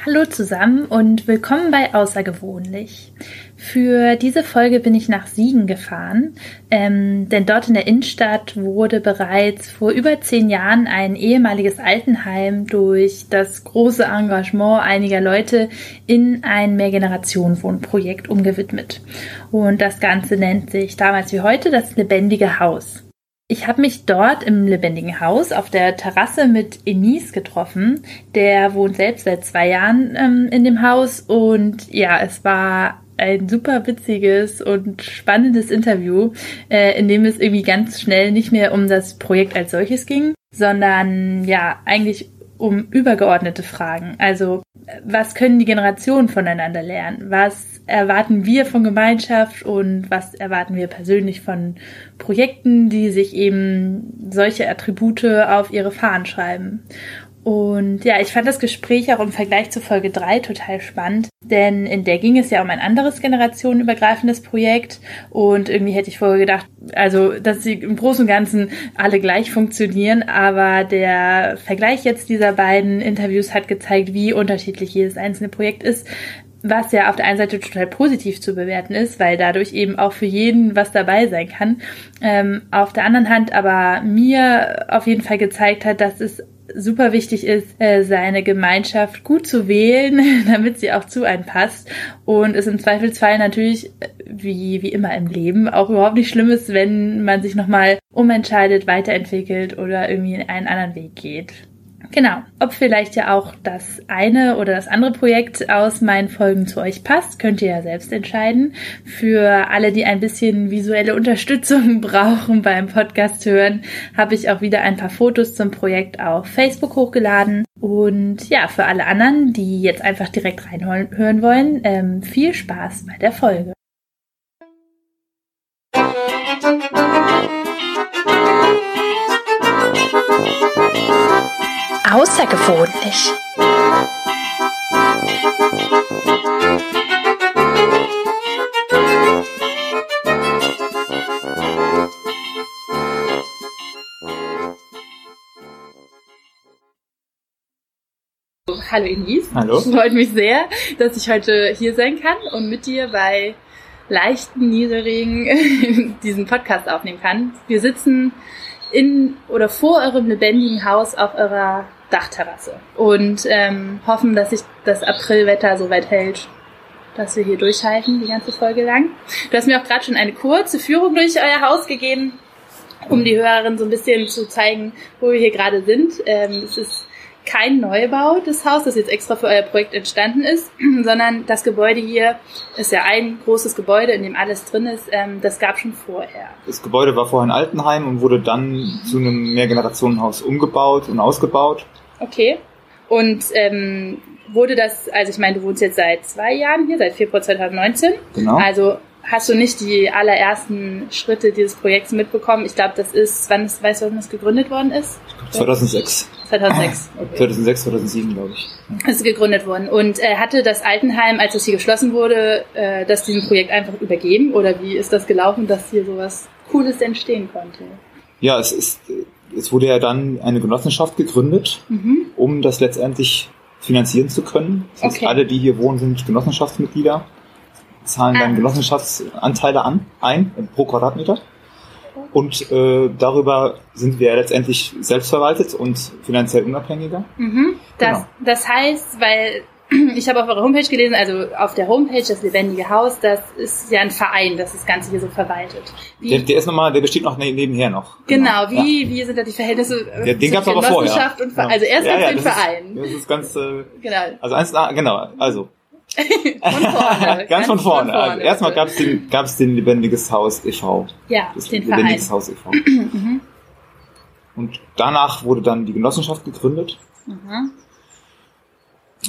Hallo zusammen und willkommen bei Außergewöhnlich. Für diese Folge bin ich nach Siegen gefahren, ähm, denn dort in der Innenstadt wurde bereits vor über zehn Jahren ein ehemaliges Altenheim durch das große Engagement einiger Leute in ein Mehrgenerationenwohnprojekt umgewidmet. Und das Ganze nennt sich damals wie heute das lebendige Haus. Ich habe mich dort im lebendigen Haus auf der Terrasse mit Enis getroffen. Der wohnt selbst seit zwei Jahren ähm, in dem Haus und ja, es war ein super witziges und spannendes Interview, äh, in dem es irgendwie ganz schnell nicht mehr um das Projekt als solches ging, sondern ja, eigentlich um übergeordnete Fragen. Also, was können die Generationen voneinander lernen? Was erwarten wir von Gemeinschaft und was erwarten wir persönlich von Projekten, die sich eben solche Attribute auf ihre Fahnen schreiben? Und ja, ich fand das Gespräch auch im Vergleich zu Folge 3 total spannend, denn in der ging es ja um ein anderes generationenübergreifendes Projekt und irgendwie hätte ich vorher gedacht, also, dass sie im Großen und Ganzen alle gleich funktionieren, aber der Vergleich jetzt dieser beiden Interviews hat gezeigt, wie unterschiedlich jedes einzelne Projekt ist, was ja auf der einen Seite total positiv zu bewerten ist, weil dadurch eben auch für jeden was dabei sein kann. Ähm, auf der anderen Hand aber mir auf jeden Fall gezeigt hat, dass es super wichtig ist, äh, seine Gemeinschaft gut zu wählen, damit sie auch zu einem passt. Und es im Zweifelsfall natürlich, äh, wie, wie immer im Leben, auch überhaupt nicht schlimm ist, wenn man sich nochmal umentscheidet, weiterentwickelt oder irgendwie in einen anderen Weg geht. Genau. Ob vielleicht ja auch das eine oder das andere Projekt aus meinen Folgen zu euch passt, könnt ihr ja selbst entscheiden. Für alle, die ein bisschen visuelle Unterstützung brauchen beim Podcast hören, habe ich auch wieder ein paar Fotos zum Projekt auf Facebook hochgeladen. Und ja, für alle anderen, die jetzt einfach direkt reinhören wollen, ähm, viel Spaß bei der Folge. Außergewöhnlich. Hallo Enis. Hallo. Freut mich sehr, dass ich heute hier sein kann und mit dir bei leichten Niederregen diesen Podcast aufnehmen kann. Wir sitzen in oder vor eurem lebendigen Haus auf eurer Dachterrasse und ähm, hoffen, dass sich das Aprilwetter so weit hält, dass wir hier durchhalten die ganze Folge lang. Du hast mir auch gerade schon eine kurze Führung durch euer Haus gegeben, um die Hörerin so ein bisschen zu zeigen, wo wir hier gerade sind. Ähm, es ist kein Neubau des Hauses, das jetzt extra für euer Projekt entstanden ist, sondern das Gebäude hier ist ja ein großes Gebäude, in dem alles drin ist. Ähm, das gab schon vorher. Das Gebäude war vorher ein Altenheim und wurde dann zu einem Mehrgenerationenhaus umgebaut und ausgebaut. Okay. Und ähm, wurde das, also ich meine, du wohnst jetzt seit zwei Jahren hier, seit Februar 2019. Genau. Also hast du nicht die allerersten Schritte dieses Projekts mitbekommen? Ich glaube, das ist, wann ist, weißt du, wann das gegründet worden ist? 2006. 2006. Okay. 2006, 2007, glaube ich. Das ist gegründet worden. Und äh, hatte das Altenheim, als es hier geschlossen wurde, äh, das diesem Projekt einfach übergeben? Oder wie ist das gelaufen, dass hier sowas Cooles entstehen konnte? Ja, es ist es wurde ja dann eine Genossenschaft gegründet, mhm. um das letztendlich finanzieren zu können. Das heißt, okay. alle, die hier wohnen, sind Genossenschaftsmitglieder, zahlen dann ah. Genossenschaftsanteile an, ein pro Quadratmeter. Und äh, darüber sind wir letztendlich selbstverwaltet und finanziell unabhängiger. Mhm. Das, genau. das heißt, weil ich habe auf eurer Homepage gelesen, also auf der Homepage das lebendige Haus, das ist ja ein Verein, das das Ganze hier so verwaltet. Der, der, ist noch mal, der besteht noch ne-, nebenher noch. Genau, genau. wie, ja. wie sind da die Verhältnisse? Ja, den gab es aber vorher. Und Also erst ja, ja, den Verein. Ist, das ist ganz, äh, genau. Also eins, ah, genau, also. von vorne. ganz, von vorne. Von vorne also erstmal gab es den, gab's den Lebendiges Haus e.V. Ja, das den Lebendiges Verein. Haus e.V. Mhm. Und danach wurde dann die Genossenschaft gegründet. Mhm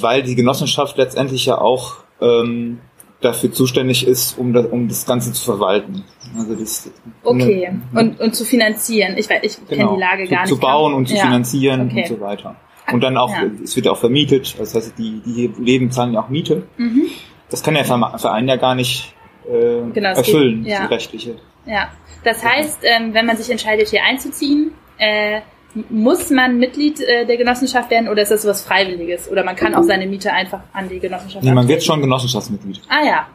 weil die Genossenschaft letztendlich ja auch ähm, dafür zuständig ist, um das, um das Ganze zu verwalten. Also das, okay, eine, und, und zu finanzieren. Ich, ich genau. kenne die Lage gar zu, nicht. Zu bauen und zu ja. finanzieren okay. und so weiter. Und dann auch, ja. es wird ja auch vermietet, das heißt, die, die hier leben, zahlen ja auch Miete. Mhm. Das kann der Verein ja gar nicht äh, genau, erfüllen, geht, ja. die rechtliche. Ja, das heißt, ähm, wenn man sich entscheidet, hier einzuziehen, äh, muss man Mitglied äh, der Genossenschaft werden oder ist das was Freiwilliges? Oder man kann auch seine Miete einfach an die Genossenschaft Nee, man wird schon Genossenschaftsmitglied. Ah ja.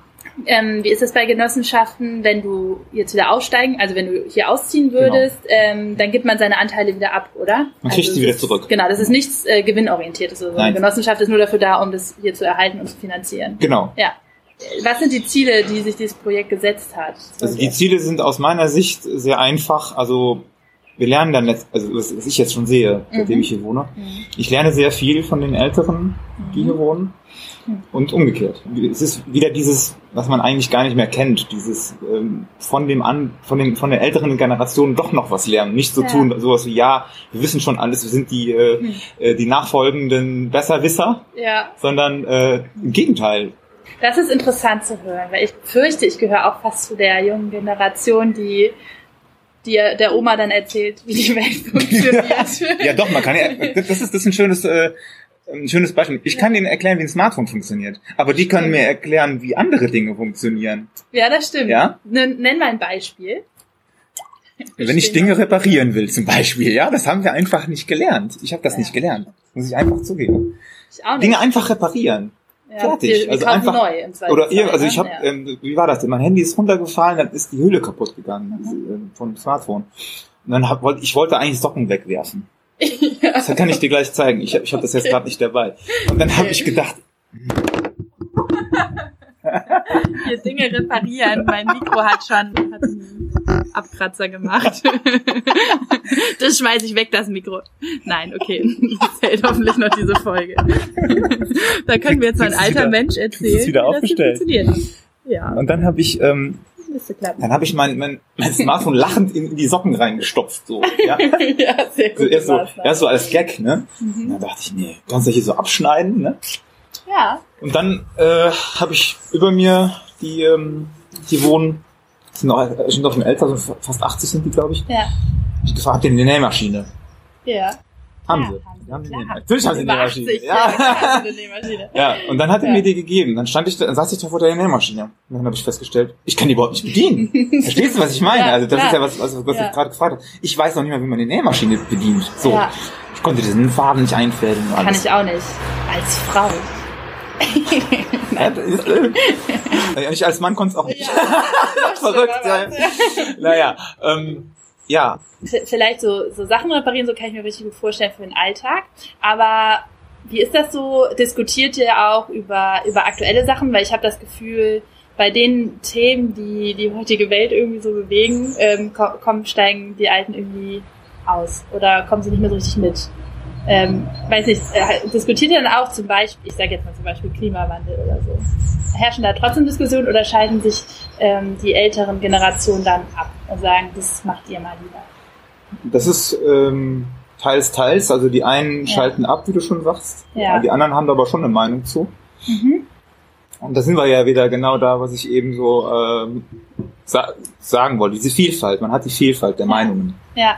Ähm, wie ist es bei Genossenschaften, wenn du jetzt wieder aussteigen, also wenn du hier ausziehen Genau. würdest, ähm, dann gibt man seine Anteile wieder ab, oder? Man kriegt also sie wieder zurück. Genau, das ist nichts äh, gewinnorientiertes. Also eine. Genossenschaft ist nur dafür da, um das hier zu erhalten und zu finanzieren. Genau. Ja. Was sind die Ziele, die sich dieses Projekt gesetzt hat? Also die Ziele sind aus meiner Sicht sehr einfach. Also wir lernen dann, letzt, also was, ich jetzt schon sehe, seitdem Mhm. ich hier wohne, Mhm. ich lerne sehr viel von den Älteren, die hier wohnen. Mhm. Und umgekehrt. Es ist wieder dieses, was man eigentlich gar nicht mehr kennt, dieses ähm, von dem an, von den von der älteren Generation doch noch was lernen, nicht so Ja. tun, sowas wie ja, wir wissen schon alles, wir sind die äh, Mhm. äh, die nachfolgenden Besserwisser, Ja, sondern äh, im Gegenteil. das ist interessant zu hören, weil ich fürchte, ich gehöre auch fast zu der jungen Generation, die die der Oma dann erzählt, wie die Welt funktioniert. Ja, doch, man kann ja, das ist, das ist ein schönes, äh, ein schönes Beispiel. Ich kann denen erklären, wie ein Smartphone funktioniert. Aber die können mir erklären, wie andere Dinge funktionieren. Ja, das stimmt. Ja? Nenn mal ein Beispiel. Wenn ich Dinge reparieren will, zum Beispiel, ja, das haben wir einfach nicht gelernt. Ich habe das Ja. nicht gelernt. Muss ich einfach zugeben. Ich auch nicht. Dinge einfach reparieren. Ja, fertig. Wir, wir Also einfach- neu im Zweifelsfall, Oder ihr, also ich ne? habe, Ja. ähm, wie war das denn? Mein Handy ist runtergefallen, dann ist die Hülle kaputt gegangen diese, ähm, vom Smartphone. Und dann hab, wollte ich wollte eigentlich Socken wegwerfen. Das kann ich dir gleich zeigen. Ich, hab- ich habe das jetzt gerade nicht dabei. Und dann habe Okay. ich gedacht, hier Dinge reparieren. Mein Mikro hat schon hat einen Abkratzer gemacht. Das schmeiße ich weg, das Mikro. Nein, okay. Das hält hoffentlich noch diese Folge. Da können wir jetzt mal ein alter wieder- Mensch erzählen. wieder aufgestellt? funktioniert. Ja, und dann habe ich ähm. Dann habe ich mein, mein, mein Smartphone lachend in, in die Socken reingestopft. So, ja? ja, sehr so, gut. erst, so, erst so als Gag, ne? Und Mhm. dann dachte ich, nee, kannst du hier so abschneiden, ne? Ja, Und dann äh, habe ich über mir die, ähm, die wohnen, sind auch, äh, sind auch schon älter, so fast 80 sind die, glaube ich. ja, Ich gefragt, habt ihr eine Nähmaschine? ja. Haben Ja, sie. haben sie, Die haben die. Näh- Natürlich haben sie eine Nähmaschine. 80, Ja. ja, eine Nähmaschine. ja, und dann hat er Ja. mir die gegeben. Dann stand ich da, dann saß ich da vor der Nähmaschine. Und dann habe ich festgestellt, ich kann die überhaupt nicht bedienen. Verstehst du, was ich meine? Ja, also das ist ja was, was, was Ja. ich gerade gefragt habe. Ich weiß noch nicht mal, wie man eine Nähmaschine bedient. So. Ich konnte diesen Faden nicht einfädeln und Kann ich auch nicht. Als Frau. Ja, das ist, äh, ja, ich als Mann konnte es auch nicht. Verrückt, ja. Naja, ähm, ja. Vielleicht so, so Sachen reparieren, so kann ich mir richtig gut vorstellen für den Alltag. Aber wie ist das so? Diskutiert ihr auch über, über aktuelle Sachen? Weil ich habe das Gefühl, bei den Themen, die die heutige Welt irgendwie so bewegen, ähm, ko- kommen, steigen die Alten irgendwie aus oder kommen sie nicht mehr so richtig mit. Ähm, weiß nicht, äh, diskutiert ihr dann auch zum Beispiel, ich sage jetzt mal zum Beispiel Klimawandel oder so. Herrschen da trotzdem Diskussionen oder scheiden sich ähm, die älteren Generationen dann ab und sagen, das macht ihr mal lieber? Das ist ähm, teils, teils. Also die einen Ja. schalten ab, wie du schon sagst. Ja. Die anderen haben da aber schon eine Meinung zu. Mhm. Und da sind wir ja wieder genau da, was ich eben so ähm, sa sagen wollte. Diese Vielfalt. Man hat die Vielfalt der Ja. Meinungen. Ja,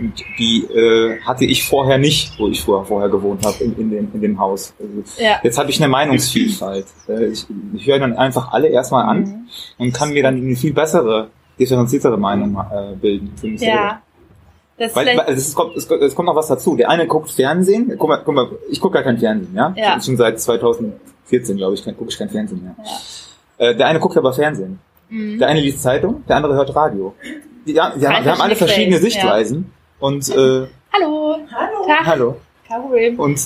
Und die äh, hatte ich vorher nicht, wo ich vorher, vorher gewohnt habe, in, in, dem, in dem Haus. Also ja. jetzt habe ich eine Meinungsvielfalt. Äh, ich, ich höre dann einfach alle erstmal an Mhm. und kann mir dann eine viel bessere, differenziertere Meinung äh, bilden. Für mich. Ja. Das Weil, weil es, kommt, es, kommt- es kommt noch was dazu. Der eine guckt Fernsehen. Guck mal, guck mal ich gucke gar kein Fernsehen, ja? Ja. Schon seit 2014, glaube ich, gucke ich kein Fernsehen mehr. Äh, der eine guckt aber Fernsehen. Mhm. Der eine liest Zeitung, der andere hört Radio. Die, die, die, haben, wir haben alle verschiedene Sichtweisen. Und äh, Hallo. Hallo. Tag. hallo. Caroline. Und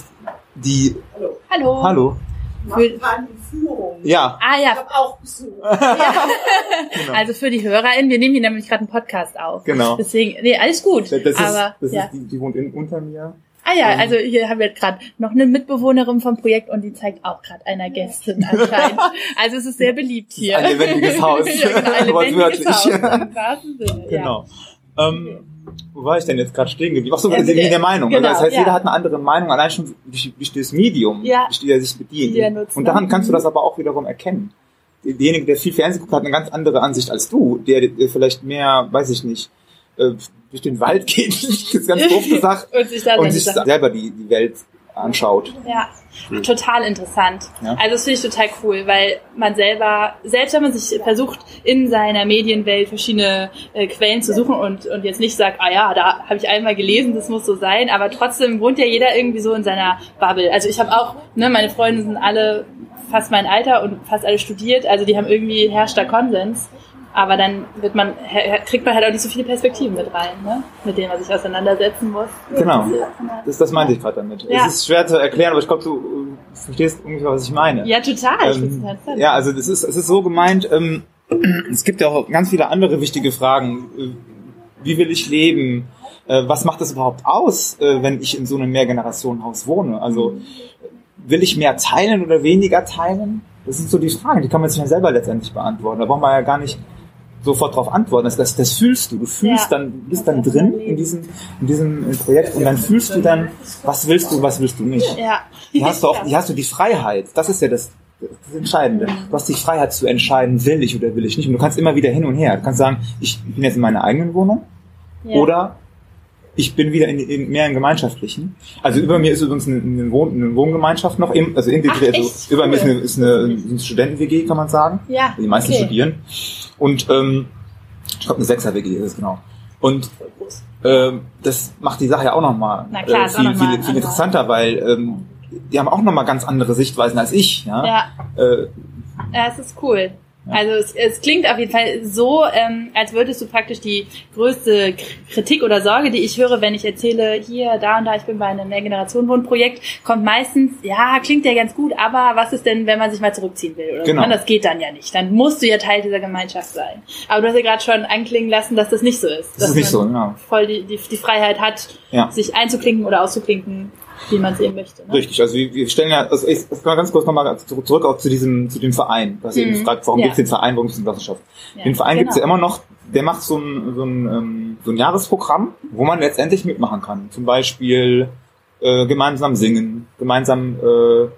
die Hallo. Hallo. hallo. Die Führung. Ja. Ah Ich ja, habe auch Besuch. Genau. also für die HörerInnen, wir nehmen hier nämlich gerade einen Podcast auf. Genau. Deswegen, nee, alles gut. Das ist, aber, das ja. ist die, die wohnt in, unter mir. Ah ja, also hier haben wir gerade noch eine Mitbewohnerin vom Projekt und die zeigt auch gerade einer Gästin anscheinend. Also es ist sehr beliebt hier. Ein lebendiges Haus. ja, genau, ein lebendiges. Haus. Im wahrsten Sinne, ja. Genau. Ähm, wo war ich denn jetzt gerade stehen geblieben? Ach so, Ja, also bitte. wegen der Meinung. Genau, also das heißt, ja. jeder hat eine andere Meinung, allein schon durch, durch das Medium, Ja. durch die er sich bedient. Die er Und daran ne? kannst du das aber auch wiederum erkennen. Derjenige, der viel Fernsehen guckt, hat eine ganz andere Ansicht als du, der, der vielleicht mehr, weiß ich nicht, äh, durch den Wald geht, das ist ganz doof gesagt, und sich und sich selber die, die Welt anschaut. Ja, total interessant. Ja? Also das finde ich total cool, weil man selber, selbst wenn man sich versucht, in seiner Medienwelt verschiedene äh, Quellen zu suchen und, und jetzt nicht sagt, ah ja, da habe ich einmal gelesen, das muss so sein, aber trotzdem wohnt ja jeder irgendwie so in seiner Bubble. Also ich habe auch, ne, meine Freunde sind alle fast mein Alter und fast alle studiert, also die haben irgendwie herrscht da Konsens. Aber dann wird man, kriegt man halt auch nicht so viele Perspektiven mit rein, ne? mit denen man sich auseinandersetzen muss. Genau, das, das meinte ich gerade damit. Ja. Es ist schwer zu erklären, aber ich glaube, du äh, verstehst ungefähr, was ich meine. Ja, total. Ähm, ja, also das ist, es ist so gemeint, ähm, es gibt ja auch ganz viele andere wichtige Fragen. Äh, wie will ich leben? Äh, was macht das überhaupt aus, wenn ich in so einem Mehrgenerationenhaus wohne? Also will ich mehr teilen oder weniger teilen? Das sind so die Fragen, die kann man sich ja selber letztendlich beantworten. Da braucht man ja gar nicht sofort darauf antworten. Das, das, das fühlst du. Du fühlst ja. dann, bist dann drin in diesem, in diesem Projekt und dann fühlst du dann, was willst du, was willst du nicht. Ja. Hier hast du auch, hier hast du die Freiheit. Das ist ja das, das Entscheidende. Du hast die Freiheit zu entscheiden, will ich oder will ich nicht. Und du kannst immer wieder hin und her. Du kannst sagen, ich bin jetzt in meiner eigenen Wohnung ja. oder ich bin wieder in, in mehr in gemeinschaftlichen. Also über mir ist übrigens eine, eine, Wohn, eine Wohngemeinschaft noch, im, also integriert. Also über cool. mir ist eine, ist eine, eine Studenten-WG, kann man sagen. Ja. Die meisten okay. studieren. Und ähm, ich glaube, eine Sechser-WG ist es genau. Und ähm, das macht die Sache ja auch nochmal äh, viel, noch viel, viel interessanter, weil ähm, die haben auch nochmal ganz andere Sichtweisen als ich. Ja, ja. Äh, ja es ist cool. Also es, es klingt auf jeden Fall so, ähm, als würdest du praktisch die größte Kritik oder Sorge, die ich höre, wenn ich erzähle, hier, da und da, ich bin bei einem Mehrgenerationenwohnprojekt, kommt meistens, ja, klingt ja ganz gut, aber was ist denn, wenn man sich mal zurückziehen will? Oder genau. so? Das geht dann ja nicht. Dann musst du ja Teil dieser Gemeinschaft sein. Aber du hast ja gerade schon anklingen lassen, dass das nicht so ist. Das ist nicht so, genau. Voll die, die, die Freiheit hat, ja. sich einzuklinken oder auszuklinken wie man sehen möchte. Ne? Richtig, also wir, wir stellen ja, also ich, ich kann ganz kurz nochmal zurück auch zu diesem, zu dem Verein, was mhm. eben fragt, warum ja. gibt es den Verein, warum gibt es eine Wissenschaft? Ja, den Verein genau. gibt es ja immer noch, der macht so ein, so, ein, ähm, so ein Jahresprogramm, wo man letztendlich mitmachen kann. Zum Beispiel äh, gemeinsam singen, gemeinsam äh,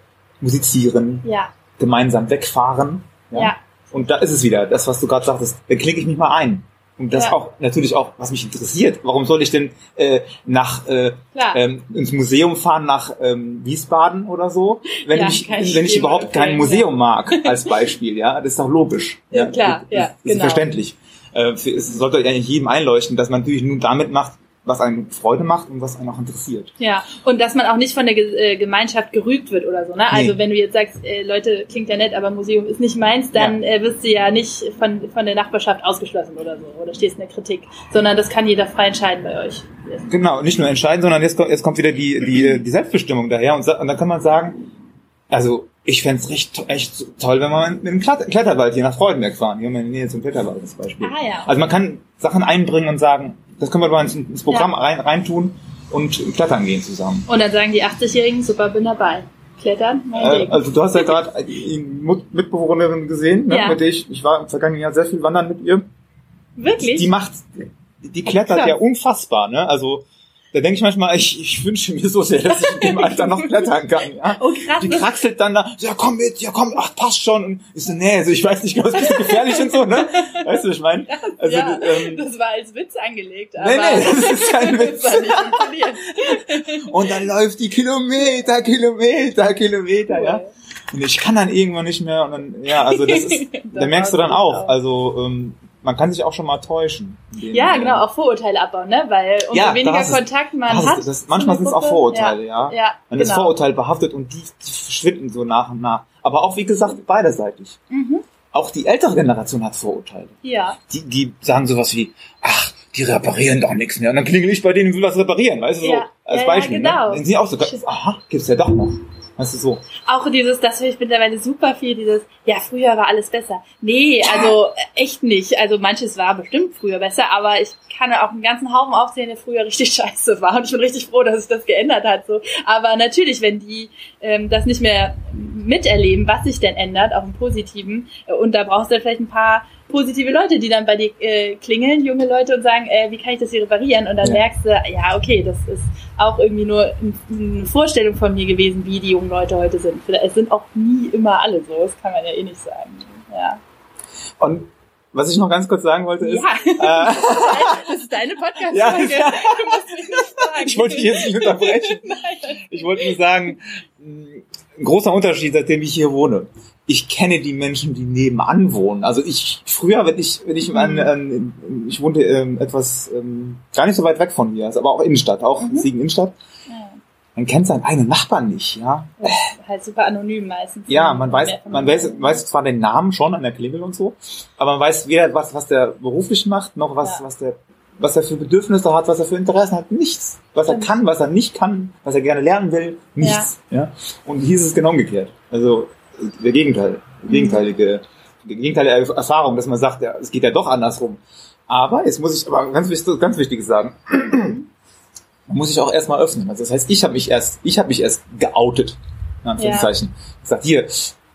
musizieren, ja. gemeinsam wegfahren. Ja? ja. Und da ist es wieder, das, was du gerade sagtest, da klicke ich mich mal ein. Und das ja. auch natürlich auch, was mich interessiert. Warum soll ich denn äh, nach äh, ähm, ins Museum fahren nach ähm, Wiesbaden oder so, wenn ja, ich wenn ich überhaupt kein Museum ja. mag als Beispiel, ja, das ist doch logisch. Ja, klar, ja, das, das genau. ist verständlich. Äh, es sollte eigentlich jedem einleuchten, dass man natürlich nur damit macht, was einem Freude macht und was einen auch interessiert. Ja, und dass man auch nicht von der Ge äh, Gemeinschaft gerügt wird oder so. Ne? Also nee. wenn du jetzt sagst, äh, Leute, klingt ja nett, aber Museum ist nicht meins, dann ja. äh, wirst du ja nicht von, von der Nachbarschaft ausgeschlossen oder so oder stehst in der Kritik, sondern das kann jeder frei entscheiden bei euch. Genau, nicht nur entscheiden, sondern jetzt, jetzt kommt wieder die, die, die Selbstbestimmung daher und, und dann kann man sagen, also ich fände es echt, echt toll, wenn man mit dem Kletterwald hier nach Freudenberg fahren, hier in der Nähe zum Kletterwald zum Beispiel. Ah, ja. Also man kann Sachen einbringen und sagen, das können wir mal ins, ins Programm ja. rein, reintun und klettern gehen zusammen. Und dann sagen die 80-Jährigen, super, bin dabei. Klettern, äh, Also du hast ja gerade die Mitbewohnerin gesehen, ne, ja. mit der ich, ich war im vergangenen Jahr sehr viel wandern mit ihr. Wirklich? Die macht, die klettert Ach, ja unfassbar, ne? Also da denke ich manchmal, ich, ich wünsche mir so sehr, dass ich in dem Alter noch klettern kann. Ja? Oh, krass. Die kraxelt dann da, ja komm mit, ja komm, ach passt schon. Und ich so, nee, also ich weiß nicht, was ist gefährlich und so, ne? Weißt du, was ich meine? Also, ja, ähm, das war als Witz angelegt. Aber nee, nee, das ist kein Witz. und dann läuft die Kilometer, Kilometer, Kilometer, cool. ja. Und ich kann dann irgendwann nicht mehr und dann, ja, also das ist, da merkst du dann auch, also ähm, man kann sich auch schon mal täuschen. Ja, genau, auch Vorurteile abbauen, ne? Weil umso ja, weniger Kontakt man hat. Das, das, manchmal sind es auch Vorurteile, ja. ja. ja man genau. ist Vorurteil behaftet und die, die, verschwinden so nach und nach. Aber auch, wie gesagt, beiderseitig. Mhm. Auch die ältere Generation hat Vorurteile. Ja. Die, die sagen sowas wie, ach, die reparieren doch nichts mehr. Und dann klingel ich bei denen und will was reparieren, weißt du, so ja. als Beispiel. Ja, genau. Ne? Dann sind sie auch so, aha, gibt's ja doch noch. Weißt du, so. Auch dieses, das höre ich mittlerweile super viel, dieses, ja, früher war alles besser. Nee, also echt nicht. Also manches war bestimmt früher besser, aber ich kann auch einen ganzen Haufen aufsehen, der früher richtig scheiße war. Und ich bin richtig froh, dass sich das geändert hat. So. Aber natürlich, wenn die ähm, das nicht mehr miterleben, was sich denn ändert, auch im Positiven, äh, und da brauchst du vielleicht ein paar positive Leute, die dann bei dir äh, klingeln, junge Leute, und sagen, äh, wie kann ich das hier reparieren? Und dann ja. merkst du, ja, okay, das ist auch irgendwie nur eine Vorstellung von mir gewesen, wie die jungen Leute heute sind. Es sind auch nie immer alle so, das kann man ja eh nicht sagen. Ja. Und was ich noch ganz kurz sagen wollte ist, ja. äh, das ist deine Podcast-Folge. Ja, du musst mich nicht fragen. Ich wollte dich jetzt nicht unterbrechen. Nein. Ich wollte nur sagen, ein großer Unterschied, seitdem ich hier wohne. Ich kenne die Menschen, die nebenan wohnen. Also ich früher, wenn ich wenn ich an, an ich wohnte ähm, etwas ähm, gar nicht so weit weg von hier, also aber auch Innenstadt, auch mhm. Siegen Innenstadt. Man kennt seinen eigenen Nachbarn nicht, ja. Ist halt super anonym meistens. Ja, man weiß, man weiß, weiß zwar den Namen schon an der Klingel und so, aber man weiß weder was, was der beruflich macht, noch was, ja. was der was er für Bedürfnisse hat, was er für Interessen hat, nichts. Was er kann, was er nicht kann, was er gerne lernen will, nichts. Ja. ja? Und hier ist es genau umgekehrt. Also der Gegenteil, die gegenteilige, die gegenteilige Erfahrung, dass man sagt, ja, es geht ja doch andersrum. Aber jetzt muss ich aber ganz ganz wichtiges sagen. man muss sich auch erstmal öffnen. Also das heißt, ich habe mich erst, ich habe mich erst geoutet. In Anführungszeichen. Ja. Gesagt, hier,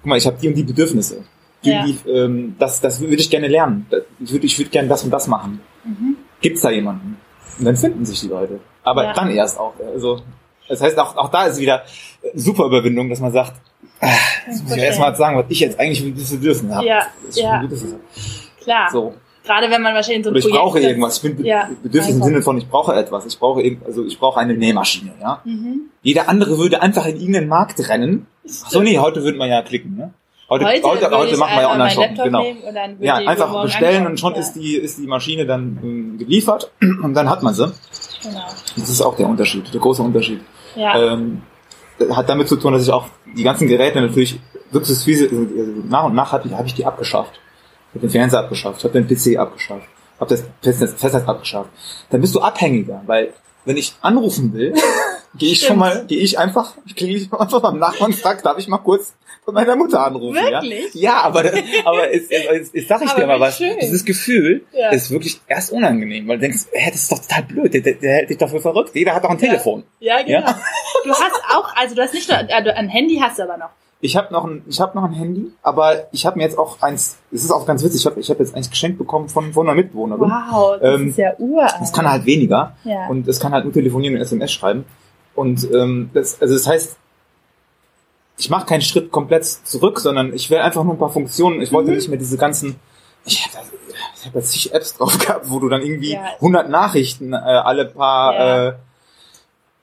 guck mal, ich habe die und die Bedürfnisse. Die, ja. die, ähm, das, das würde ich gerne lernen. Ich würde ich würd gerne das und das machen. Mhm. Gibt es da jemanden? Und dann finden sich die Leute. Aber ja. dann erst auch. Also, das heißt, auch, auch da ist wieder super Überwindung, dass man sagt, ah, das muss ich erstmal sagen, was ich jetzt eigentlich für diese Bedürfnisse habe. Ja, ja. Klar. So. Gerade wenn man wahrscheinlich so ein Oder ich brauche irgendwas. Ich bin ja, bedürftig im Sinne von, ich brauche etwas. Ich brauche also ich brauche eine Nähmaschine, ja. Mhm. Jeder andere würde einfach in irgendeinen Markt rennen. Ach so, nee, heute würde man ja klicken, ne? Heute, heute, heute, heute machen wir ja Online-Shoppen, genau. Ja, einfach bestellen und schon ja. ist die, ist die Maschine dann ähm, geliefert und dann hat man sie. Genau. Das ist auch der Unterschied, der große Unterschied. Ja. Ähm, hat damit zu tun, dass ich auch die ganzen Geräte natürlich wirklich also nach und nach habe ich, hab ich die abgeschafft. Ich habe den Fernseher abgeschafft, habe den PC abgeschafft, habe das Festnetz abgeschafft. Dann bist du abhängiger, weil wenn ich anrufen will, gehe ich schon mal, gehe ich einfach, kriege ich einfach beim Nachbarn frag, darf ich mal kurz von meiner Mutter anrufen? Wirklich? Ja, ja aber, aber es, es, es, sag ich aber dir mal was. Schön. Dieses Gefühl ja. ist wirklich erst unangenehm, weil du denkst, hä, das ist doch total blöd, der, der, der hält dich doch für verrückt. Jeder hat doch ein ja. Telefon. Ja, genau. Du hast auch, also du hast nicht nur, also ein Handy hast du aber noch. Ich habe noch ein, ich habe noch ein Handy, aber ich habe mir jetzt auch eins. Es ist auch ganz witzig. Ich habe, ich habe jetzt eins geschenkt bekommen von von einer Mitbewohnerin. Wow, das ähm, ist ja uralt. Das kann halt weniger ja. und es kann halt nur telefonieren und SMS schreiben. Und ähm, das, also das heißt, ich mache keinen Schritt komplett zurück, sondern ich will einfach nur ein paar Funktionen. Ich wollte mhm. nicht mehr diese ganzen. Ich, ich habe jetzt zig Apps drauf gehabt, wo du dann irgendwie ja. 100 Nachrichten äh, alle paar ja. äh,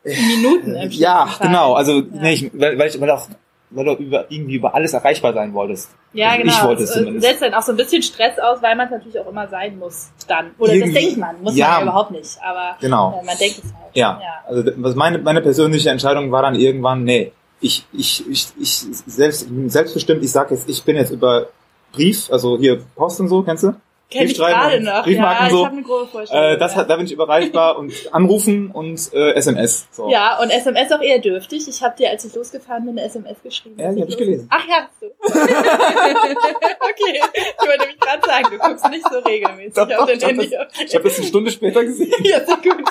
Minuten im Ja, genau. Also ja. nee, ich, weil, weil ich weil auch weil du über, irgendwie über alles erreichbar sein wolltest. Ja, also genau. Ich wollte es zumindest. setzt dann auch so ein bisschen Stress aus, weil man es natürlich auch immer sein muss dann. Oder irgendwie, das denkt man, muss ja, man ja überhaupt nicht. Aber genau. Äh, man denkt es halt. Ja. ja. Also was meine, meine persönliche Entscheidung war dann irgendwann, nee, ich, ich, ich, ich selbst, selbstbestimmt, ich sage jetzt, ich bin jetzt über Brief, also hier Post und so, kennst du? Kenn ich gerade noch. Briefmarken ja, so. ich habe eine grobe Vorstellung. Äh, das hat, da bin ich überreichbar und anrufen und äh, SMS. So. Ja, und SMS auch eher dürftig. Ich habe dir, als ich losgefahren bin, eine SMS geschrieben. Ja, die habe ich gelesen. Ach ja, hast du. okay, ich wollte mich gerade sagen, du guckst nicht so regelmäßig doch, auf den Handy. Ich habe das eine Stunde später gesehen. ja, sehr gut.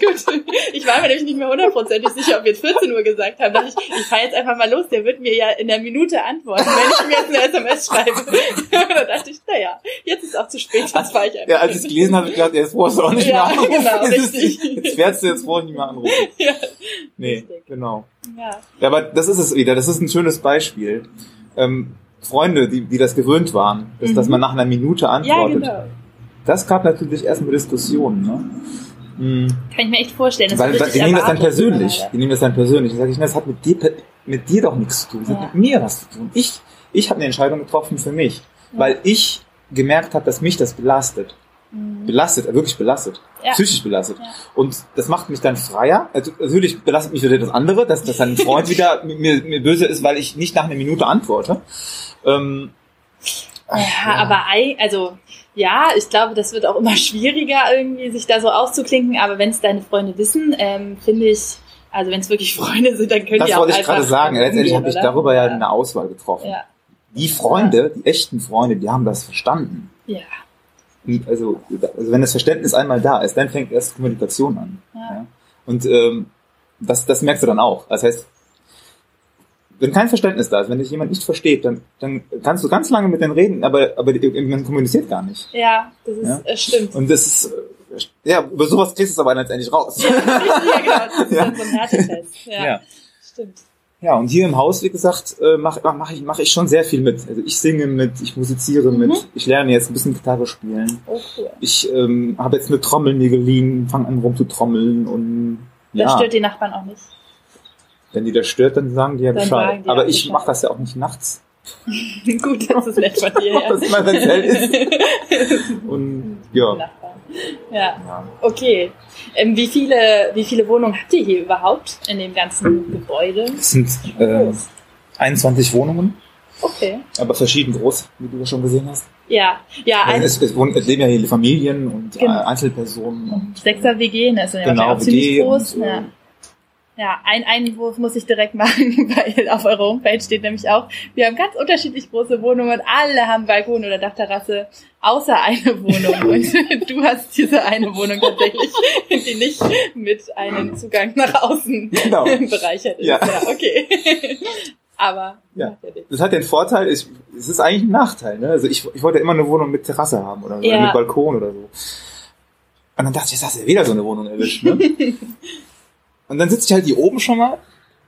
gut. Ich war mir nämlich nicht mehr hundertprozentig sicher, ob wir jetzt 14 Uhr gesagt haben. Ich, ich fahre jetzt einfach mal los. Der wird mir ja in der Minute antworten, wenn ich mir jetzt eine SMS schreibe. da dachte ich, naja, jetzt ist auch zu spät, jetzt fahre ich einfach. Ja, als ich es gelesen habe, ich gedacht, jetzt brauchst du auch nicht ja, mehr anrufen. Genau, richtig. jetzt fährst du, jetzt ich nicht mehr anrufen. Ja, nee, richtig. genau. Ja. ja, aber das ist es wieder. Das ist ein schönes Beispiel. Ähm, Freunde, die, die das gewöhnt waren, dass, mhm. dass man nach einer Minute antwortet. Ja, genau. Das gab natürlich erstmal Diskussionen. Ne? Mhm. Kann ich mir echt vorstellen. Das Weil, die nehmen das dann persönlich. Die nehmen das dann persönlich. Ich sage, ich, das hat mit dir, mit dir doch nichts zu tun. Das ja. hat mit mir was zu tun. Ich, ich habe eine Entscheidung getroffen für mich, ja. weil ich gemerkt habe, dass mich das belastet. Mhm. Belastet, wirklich belastet. Ja. Psychisch belastet. Ja. Und das macht mich dann freier. Also natürlich belastet mich wieder das andere, dass, dass ein Freund wieder mir, mir böse ist, weil ich nicht nach einer Minute antworte. Ähm, ja, ja, aber also ja, ich glaube, das wird auch immer schwieriger, irgendwie sich da so auszuklinken. Aber wenn es deine Freunde wissen, ähm, finde ich, also wenn es wirklich Freunde sind, dann können das die auch Das wollte ich gerade sagen. Letztendlich habe ich darüber ja eine Auswahl getroffen. Ja. Die Freunde, die echten Freunde, die haben das verstanden. Ja. Also, also wenn das Verständnis einmal da ist, dann fängt erst Kommunikation an. Ja. ja? Und ähm, das, das merkst du dann auch. Das heißt, wenn kein Verständnis da ist, wenn dich jemand nicht versteht, dann, dann kannst du ganz lange mit denen reden, aber, aber man kommuniziert gar nicht. Ja, das ist, ja? Äh, stimmt. Und das ist, äh, ja, über sowas kriegst du es aber letztendlich raus. Ja, ja genau. Das ist ja. dann so ein Härtetest. Ja. ja. Stimmt. Ja, und hier im Haus, wie gesagt, äh, mache mach ich, mach ich schon sehr viel mit. Also ich singe mit, ich musiziere mhm. mit, ich lerne jetzt ein bisschen Gitarre spielen. Cool. Ich ähm, habe jetzt eine Trommel mir geliehen, fange an rum zu trommeln und ja. Das stört die Nachbarn auch nicht. Wenn die das stört, dann sagen die ja Bescheid. Die Aber ich mache das ja auch nicht nachts. Gut, das ist nett von dir. Ja. das mal, wenn es hell ist. Und ja. Ja. ja. Okay. Ähm, wie viele, wie viele Wohnungen habt ihr hier überhaupt in dem ganzen Gebäude? Es sind äh, 21 Wohnungen. Okay. Aber verschieden groß, wie du schon gesehen hast. Ja, ja. Also es, es, es, leben ja hier Familien und genau. Einzelpersonen. Und, Sechser WG, ne? Ist ja genau, auch ziemlich groß. Und, ja. Ja, ein Einwurf muss ich direkt machen, weil auf eurer Homepage steht nämlich auch, wir haben ganz unterschiedlich große Wohnungen, alle haben Balkon oder Dachterrasse, außer eine Wohnung. Und du hast diese eine Wohnung tatsächlich, die nicht mit einem Zugang nach außen genau. bereichert ist. Ja, ja okay. Aber ja. das hat den Vorteil, es ist eigentlich ein Nachteil. Ne? Also ich, ich wollte immer eine Wohnung mit Terrasse haben oder, ja. mit Balkon oder so. Und dann dachte ich, jetzt hast du ja wieder so eine Wohnung erwischt. Ne? Und dann sitze ich halt hier oben schon mal,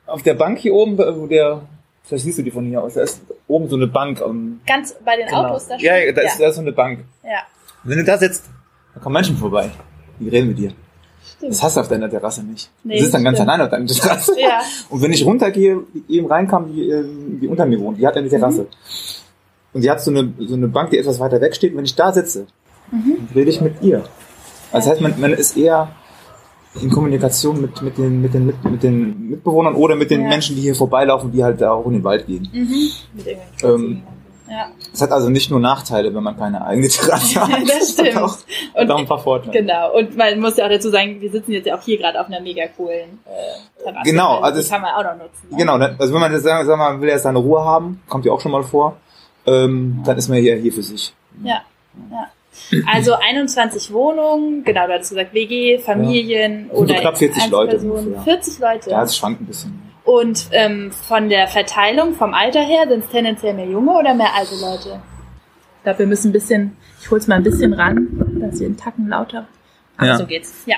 auf der Bank hier oben, wo der, vielleicht siehst du die von hier aus, da ist oben so eine Bank. Um, Ganz bei den genau. Autos da schon? Ja, da ist, da ist so eine Bank. Ja. Und wenn du da sitzt, da kommen Menschen vorbei, die reden mit dir. Stimmt. Das hast du auf deiner Terrasse nicht. Nee, du sitzt dann ganz alleine auf deiner Terrasse. Ja. Und wenn ich runtergehe, eben reinkam, die, ähm, die unter mir wohnt, die hat eine Terrasse. Mhm. Und die hat so eine, so eine Bank, die etwas weiter weg steht. Und wenn ich da sitze, mhm. rede ich mit ihr. Also das heißt, man, man ist eher in Kommunikation mit, mit, den, mit, den, mit, mit den Mitbewohnern oder mit den ja. Menschen, die hier vorbeilaufen, die halt auch in den Wald gehen. Mhm. Ähm, ja. Es hat also nicht nur Nachteile, wenn man keine eigene Terrasse hat. das stimmt. Hat auch, und auch ein paar Vorteile. Genau. Und man muss ja auch dazu sagen, wir sitzen jetzt ja auch hier gerade auf einer mega coolen äh, Terrasse. Genau. Also die kann man auch noch nutzen. Ne? Genau. Also wenn man jetzt sagen, sagen man will erst seine Ruhe haben, kommt ja auch schon mal vor, ähm, ja. dann ist man hier, hier für sich. Ja. Ja. Also 21 Wohnungen, genau, du hattest gesagt WG, Familien ja. oder knapp 40 Leute. 40 Leute. Ja, es schwankt ein bisschen. Und ähm, von der Verteilung, vom Alter her, sind es tendenziell mehr junge oder mehr alte Leute? Ich glaube, wir müssen ein bisschen, ich hol's mal ein bisschen ran, dass wir einen Tacken lauter. Aber ja. so geht's, ja.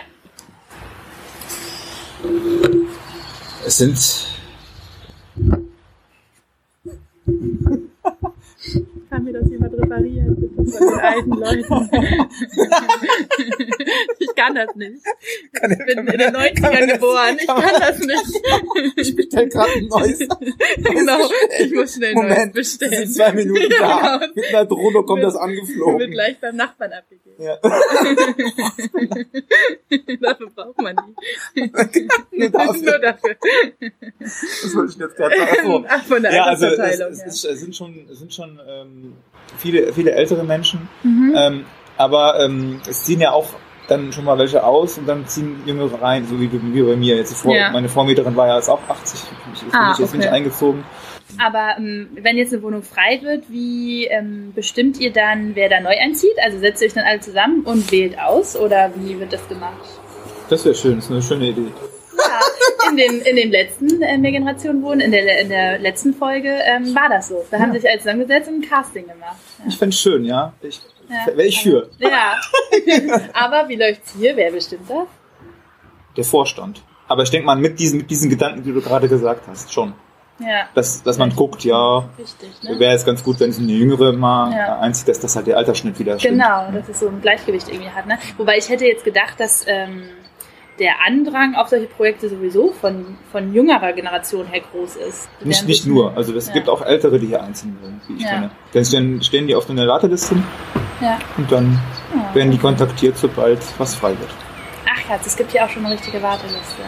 Es sind kann mir das jemand reparieren, bitte von den alten Leuten. ich kann das nicht. Kann ich bin in den 90ern geboren. Ich kann das nicht. Ich bestelle gerade ein neues. genau, ich muss schnell ein neues bestellen. Das sind zwei Minuten da. Genau. Mit einer Drohne kommt mit, das angeflogen. Wird gleich beim Nachbarn abgegeben. Ja. dafür braucht man die. Nur dafür. Nur dafür. Das wollte ich jetzt gerade sagen. Ach, von der ja, also es, es, es, es sind schon, es sind schon ähm, viele, viele ältere Menschen. Mhm. Ähm, aber ähm, es ziehen ja auch dann schon mal welche aus und dann ziehen Jüngere rein, so wie, wie bei mir. Jetzt vor, ja. Meine Vormieterin war ja jetzt auch 80, ich, ich, ah, ich jetzt okay. nicht eingezogen. Aber ähm, wenn jetzt eine Wohnung frei wird, wie ähm, bestimmt ihr dann, wer da neu einzieht? Also setzt ihr euch dann alle zusammen und wählt aus oder wie wird das gemacht? Das wäre schön, das ist eine schöne Idee. Ja, in den, in den letzten äh, Mehrgenerationen Wohnen, in der, in der letzten Folge ähm, war das so. Da ja. haben sich alle zusammengesetzt und ein Casting gemacht. Ja. Ich fände es schön, ja. Ich, ja. Wäre ich für. Ja. Aber wie läuft's hier? Wer bestimmt das? Der Vorstand. Aber ich denke mal, mit diesen, mit diesen Gedanken, die du gerade gesagt hast, schon. Ja. Dass, dass man guckt, ja, ne? wäre es ganz gut, wenn es eine Jüngere mal ja. einzieht, dass das halt der Altersschnitt wieder stimmt. Genau, dass es so ein Gleichgewicht irgendwie hat. Ne? Wobei ich hätte jetzt gedacht, dass ähm, der Andrang auf solche Projekte sowieso von, von jüngerer Generation her groß ist. Nicht, nicht nur, also es ja. gibt auch Ältere, die hier einziehen wollen, wie ich ja. kenne. Dann stehen die auf einer Warteliste ja. und dann ja. werden die kontaktiert, sobald was frei wird. Ach Schatz, es gibt hier auch schon eine richtige Warteliste.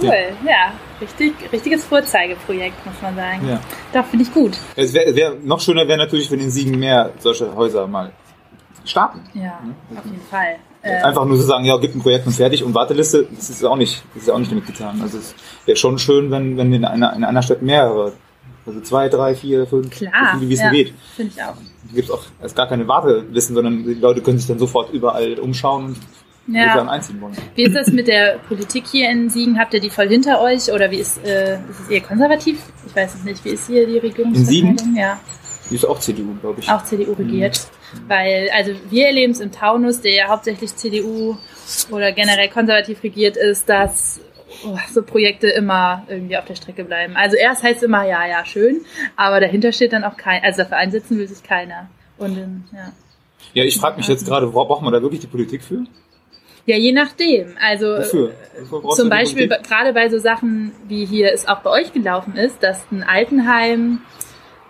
Cool, ja. ja. Richtig, richtiges Vorzeigeprojekt, muss man sagen. Ja. Doch, finde ich gut. Es wäre wär, noch schöner wäre natürlich, wenn in Siegen mehr solche Häuser mal starten. Ja, mhm. auf jeden Fall. Ähm, Einfach nur zu sagen, ja, gibt ein Projekt und fertig und Warteliste, das ist auch nicht, das ist auch nicht damit getan. Also es wäre schon schön, wenn, wenn in einer, in einer Stadt mehrere, also zwei, drei, vier, fünf, Klar, so wie es ja, geht. Finde ich auch. Hier gibt es auch erst gar keine Wartelisten, sondern die Leute können sich dann sofort überall umschauen und ja. dann einziehen wollen. Wie ist das mit der Politik hier in Siegen? Habt ihr die voll hinter euch oder wie ist, äh, ist es eher konservativ? Ich weiß es nicht. Wie ist hier die Regierung? In Siegen? Ja. Die ist auch CDU, glaube ich. Auch CDU regiert. Mhm. Weil, also wir erleben es im Taunus, der ja hauptsächlich CDU oder generell konservativ regiert ist, dass oh, so Projekte immer irgendwie auf der Strecke bleiben. Also erst heißt immer, ja, ja, schön, aber dahinter steht dann auch kein, also dafür einsetzen will sich keiner. Und ja. Ja, ich frage mich jetzt gerade, wo braucht man da wirklich die Politik für? Ja, je nachdem. Also Wofür? Wofür zum Beispiel gerade bei so Sachen, wie hier es auch bei euch gelaufen ist, dass ein Altenheim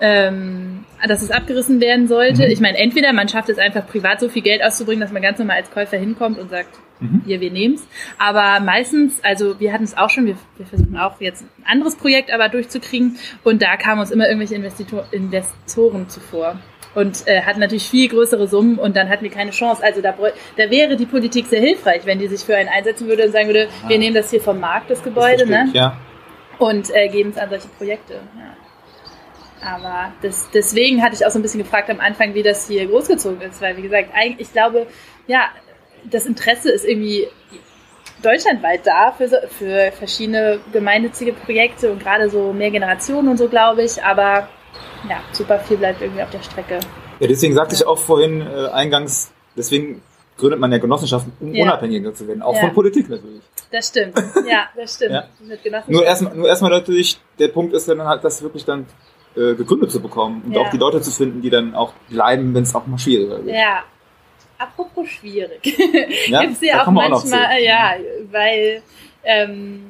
ähm, dass es abgerissen werden sollte. Mhm. Ich meine, entweder man schafft es einfach privat so viel Geld auszubringen, dass man ganz normal als Käufer hinkommt und sagt, mhm. hier, wir nehmen's. Aber meistens, also wir hatten es auch schon, wir, wir, versuchen auch jetzt ein anderes Projekt aber durchzukriegen und da kamen uns immer irgendwelche Investitor Investoren zuvor und äh, hatten natürlich viel größere Summen und dann hatten wir keine Chance. Also da, da wäre die Politik sehr hilfreich, wenn die sich für einen einsetzen würde und sagen würde, ah. wir nehmen das hier vom Markt, das Gebäude, das ne? Ja. Und äh, geben es an solche Projekte. Ja. Aber das, deswegen hatte ich auch so ein bisschen gefragt am Anfang, wie das hier großgezogen ist, weil wie gesagt, ich glaube, ja, das Interesse ist irgendwie deutschlandweit da für, für verschiedene gemeinnützige Projekte und gerade so mehr Generationen und so, glaube ich. Aber ja, super viel bleibt irgendwie auf der Strecke. Ja, deswegen sagte ja. ich auch vorhin äh, eingangs, deswegen gründet man ja Genossenschaften, um ja. unabhängiger zu werden, auch ja. von Politik natürlich. Das stimmt, ja, das stimmt. ja. Nur erstmal, nur erstmal natürlich, der Punkt ist dann halt, dass wirklich dann äh, gegründet zu bekommen und ja. auch die Leute zu finden, die dann auch bleiben, wenn es auch mal schwieriger wird. Ja. Apropos schwierig. Ja? Gibt es ja auch manchmal, auch ja, weil ähm,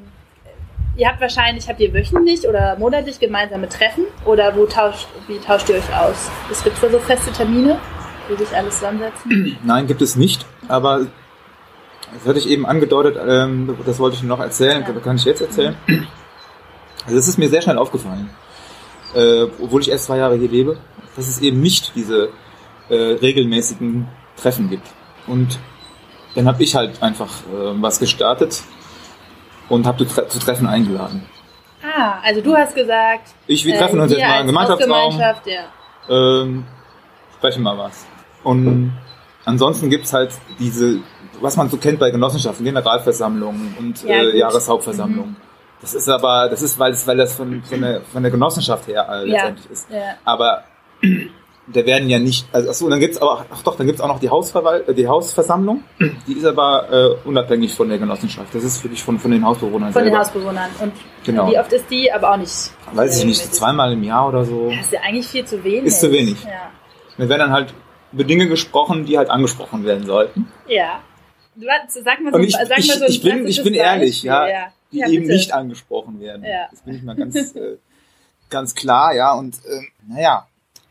ihr habt wahrscheinlich, habt ihr wöchentlich oder monatlich gemeinsame Treffen oder wo tauscht, wie tauscht ihr euch aus? Es gibt da so feste Termine, wo sich alles zusammensetzen? Nein, gibt es nicht, aber das hatte ich eben angedeutet, ähm, das wollte ich noch erzählen, ja. kann ich jetzt erzählen. Also das ist mir sehr schnell aufgefallen äh, obwohl ich erst zwei Jahre hier lebe, dass es eben nicht diese äh, regelmäßigen Treffen gibt. Und dann habe ich halt einfach äh, was gestartet und habe zu, zu, Treffen eingeladen. Ah, also du hast gesagt. Ich, wir treffen äh, uns jetzt mal im Gemeinschaftsraum. Ja. Ähm, sprechen mal was. Und ansonsten gibt's halt diese, was man so kennt bei Genossenschaften, Generalversammlungen und ja, äh, Jahreshauptversammlungen. Mhm. Das ist aber, das ist, weil, es, weil das von, von, der, von der Genossenschaft her äh, letztendlich ja. ist. Ja. Aber da werden ja nicht, also achso, dann gibt's aber, ach doch, dann gibt's auch noch die, Hausverwalt, äh, die Hausversammlung, die ist aber äh, unabhängig von der Genossenschaft. Das ist wirklich von, von den Hausbewohnern Von selber. den Hausbewohnern. Und genau. wie oft ist die, aber auch nicht? Weiß ich nicht, zweimal im Jahr oder so. Das ist ja eigentlich viel zu wenig. Ist zu wenig. Ja. Da werden dann halt über Dinge gesprochen, die halt angesprochen werden sollten. Ja. Du, sag mal so, ich, sag mal so ich, ich bin, ich bin ehrlich, ja. ja die ja, eben nicht angesprochen werden. Ja. Das bin ich mal ganz, äh, ganz klar, ja. Und äh, naja,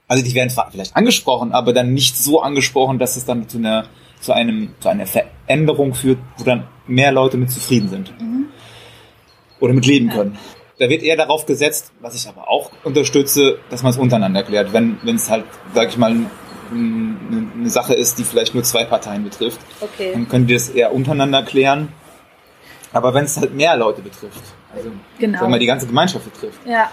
also die werden vielleicht angesprochen, aber dann nicht so angesprochen, dass es dann zu einer zu einem zu einer Veränderung führt, wo dann mehr Leute mit zufrieden sind mhm. oder mit leben können. Da wird eher darauf gesetzt, was ich aber auch unterstütze, dass man es untereinander klärt. Wenn wenn es halt, sag ich mal, eine Sache ist, die vielleicht nur zwei Parteien betrifft, okay. dann können die das eher untereinander klären aber wenn es halt mehr Leute betrifft, also genau. wenn man die ganze Gemeinschaft betrifft, ja.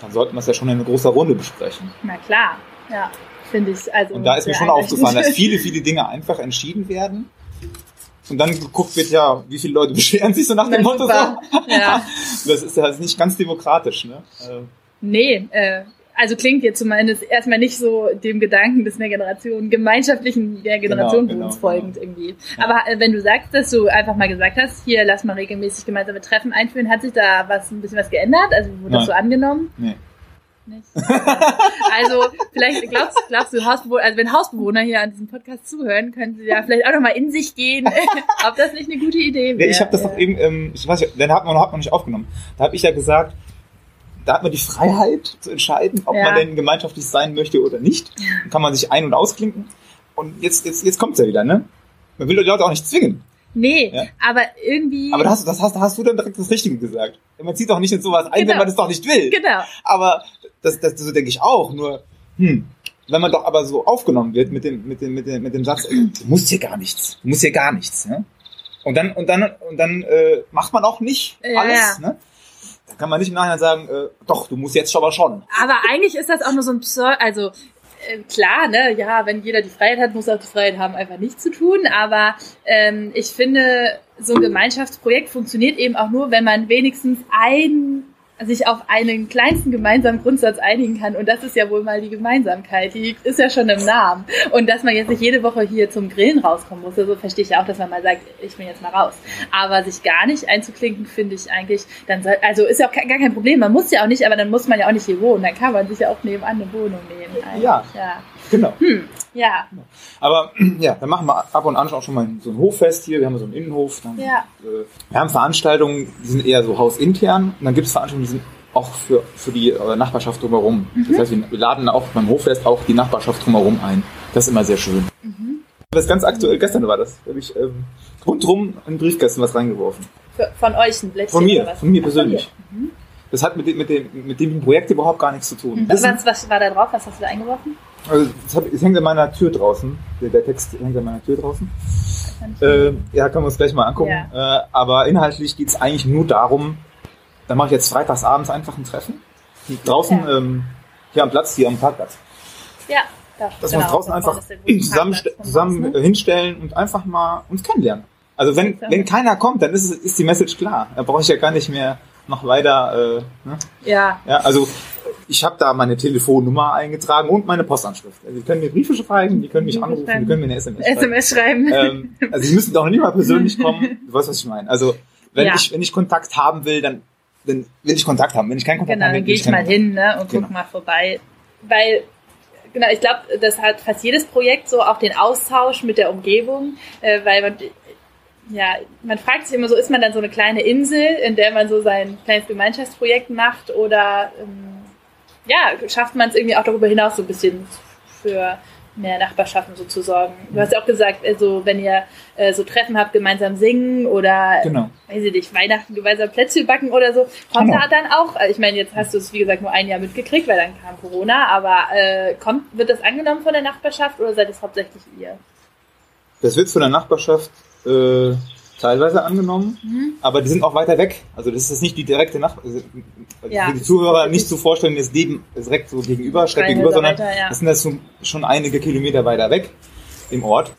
dann sollten wir es ja schon in einer großen Runde besprechen. Na klar, ja, finde ich. Also und da ist mir schon aufgefallen, dass viele, viele Dinge einfach entschieden werden. Und dann geguckt wird, ja, wie viele Leute beschweren sich so nach dem Motto. So. Ja. Das ist ja halt nicht ganz demokratisch, ne? Nee, äh, also klingt jetzt zumindest erstmal nicht so dem Gedanken des Mehrgenerationen, gemeinschaftlichen Mehrgenerationen genau, genau, folgend genau. irgendwie. Ja. Aber äh, wenn du sagst, dass du einfach mal gesagt hast, hier lass mal regelmäßig gemeinsame Treffen einführen, hat sich da was ein bisschen was geändert? Also wurde Nein. das so angenommen? Nee. Nicht. also vielleicht glaubst, glaubst du, Hausbewohner, also wenn Hausbewohner hier an diesem Podcast zuhören, können sie ja vielleicht auch nochmal in sich gehen, ob das nicht eine gute Idee wäre. Ich habe das doch eben, ähm, ich weiß nicht, den hat man, hat man nicht aufgenommen. Da habe ich ja gesagt, da hat man die Freiheit zu entscheiden, ob ja. man denn gemeinschaftlich sein möchte oder nicht. Dann kann man sich ein- und ausklinken. Und jetzt, jetzt, jetzt kommt's ja wieder, ne? Man will die Leute auch nicht zwingen. Nee, ja? aber irgendwie. Aber das, das hast, hast du dann direkt das Richtige gesagt. Man zieht doch nicht in sowas ein, genau. wenn man es doch nicht will. Genau. Aber das, das, so denke ich auch. Nur, hm, wenn man doch aber so aufgenommen wird mit dem, mit dem, mit dem, mit dem Satz, du musst hier gar nichts, du musst hier gar nichts, ne? Und dann, und dann, und dann äh, macht man auch nicht alles, ja. ne? Kann man nicht im Nachhinein sagen, äh, doch, du musst jetzt aber schon. Aber eigentlich ist das auch nur so ein Pseu also äh, klar, ne, ja, wenn jeder die Freiheit hat, muss er auch die Freiheit haben, einfach nichts zu tun. Aber ähm, ich finde, so ein Gemeinschaftsprojekt funktioniert eben auch nur, wenn man wenigstens ein sich auf einen kleinsten gemeinsamen Grundsatz einigen kann. Und das ist ja wohl mal die Gemeinsamkeit. Die ist ja schon im Namen. Und dass man jetzt nicht jede Woche hier zum Grillen rauskommen muss, also verstehe ich auch, dass man mal sagt, ich bin jetzt mal raus. Aber sich gar nicht einzuklinken, finde ich eigentlich, dann soll, also ist ja auch gar kein Problem. Man muss ja auch nicht, aber dann muss man ja auch nicht hier wohnen. Dann kann man sich ja auch nebenan eine Wohnung nehmen. Ja. ja. Genau. Hm. Ja. Aber ja, dann machen wir ab und an auch schon mal so ein Hoffest hier. Wir haben so einen Innenhof. Dann, ja. Äh, wir haben Veranstaltungen, die sind eher so hausintern. Und dann gibt es Veranstaltungen, die sind auch für, für die äh, Nachbarschaft drumherum. Mhm. Das heißt, wir laden auch beim Hoffest auch die Nachbarschaft drumherum ein. Das ist immer sehr schön. Mhm. Das ist ganz aktuell, gestern war das. Da habe ich ähm, rundrum in Briefkästen was reingeworfen. Für, von euch ein Blättchen? Von mir, von mir persönlich. Von. Mhm. Das hat mit dem, mit, dem, mit dem Projekt überhaupt gar nichts zu tun. Mhm. Was, was war da drauf? Was hast du da eingeworfen? Also es, hab, es hängt an meiner Tür draußen. Der, der, Text hängt an meiner Tür draußen. Äh, ja, können wir uns gleich mal angucken. Ja. Äh, aber inhaltlich geht es eigentlich nur darum, da mache ich jetzt freitagsabends einfach ein Treffen. Draußen ja. ähm, hier am Platz, hier am Parkplatz. Ja, das, Dass genau, wir uns draußen einfach zusammen, zusammen ne? hinstellen und einfach mal uns kennenlernen. Also wenn, wenn keiner kommt, dann ist, ist die Message klar. Da brauche ich ja gar nicht mehr noch weiter. Äh, ne? Ja. Ja, also ich habe da meine Telefonnummer eingetragen und meine Postanschrift. Also Sie können mir Briefe schreiben, die können mich anrufen, die können mir eine SMS schreiben. SMS schreiben. Ähm, also Sie müssen doch nicht mal persönlich kommen. Du weißt, was ich meine. Also wenn ja. ich wenn ich Kontakt haben will, dann dann will ich Kontakt haben. Wenn ich keinen Kontakt genau, habe, dann gehe ich, mal hin ne, und genau. guck mal vorbei. Weil genau, ich glaube, das hat fast jedes Projekt so auch den Austausch mit der Umgebung, äh, weil man ja, man fragt sich immer so, ist man dann so eine kleine Insel, in der man so sein kleines Gemeinschaftsprojekt macht oder ähm, ja, schafft man es irgendwie auch darüber hinaus so ein bisschen für mehr Nachbarschaften so zu sorgen. Du hast ja auch gesagt, also wenn ihr äh, so Treffen habt, gemeinsam singen oder genau. weiß ich nicht, Weihnachten gemeinsam Plätzchen backen oder so, kommt genau. da dann auch, ich meine, jetzt hast du es wie gesagt nur ein Jahr mitgekriegt, weil dann kam Corona, aber äh, kommt, wird das angenommen von der Nachbarschaft oder seid es hauptsächlich ihr? Das wird von der Nachbarschaft äh, teilweise angenommen, mhm. aber die sind auch weiter weg. Also das ist nicht die direkte Nachbar. Also ja, für die Zuhörer nicht zu so vorstellen, das Leben direkt so gegenüber, schräg gegenüber, sondern weiter, ja. das sind das schon einige Kilometer weiter weg im Ort.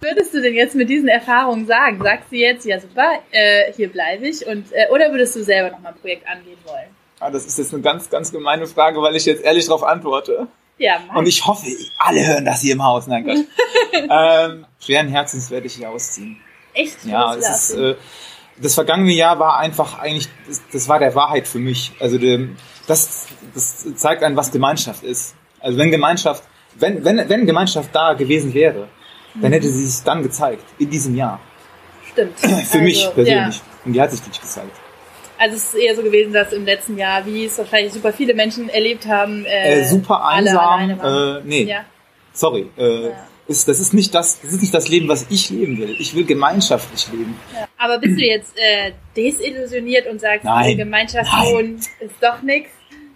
Würdest du denn jetzt mit diesen Erfahrungen sagen? Sagst du jetzt, ja super, äh, hier bleibe ich und äh, oder würdest du selber noch mal ein Projekt angehen wollen? Ah, das ist jetzt eine ganz, ganz gemeine Frage, weil ich jetzt ehrlich darauf antworte. Ja, Mann. Und ich hoffe, alle hören das hier im Haus. Nein, Gott. ähm, schweren Herzens werde ich hier ausziehen. Echt? Ja, es ist, äh, das vergangene Jahr war einfach eigentlich, das, das war der Wahrheit für mich. Also der, das, das zeigt einem, was Gemeinschaft ist. Also wenn Gemeinschaft, wenn, wenn, wenn Gemeinschaft da gewesen wäre, dann hätte sie sich dann gezeigt, in diesem Jahr. Stimmt. für also, mich persönlich. Ja. Und die hat sich nicht gezeigt. Also es ist eher so gewesen, dass im letzten Jahr, wie es wahrscheinlich super viele Menschen erlebt haben, äh, äh, super einsam. Äh, nee, ja. sorry. Äh, ja. ist, das ist nicht das, das ist nicht das Leben, was ich leben will. Ich will gemeinschaftlich leben. Ja. Aber bist du jetzt äh, desillusioniert und sagst, Nein. Gemeinschaftswohnen ist doch nichts?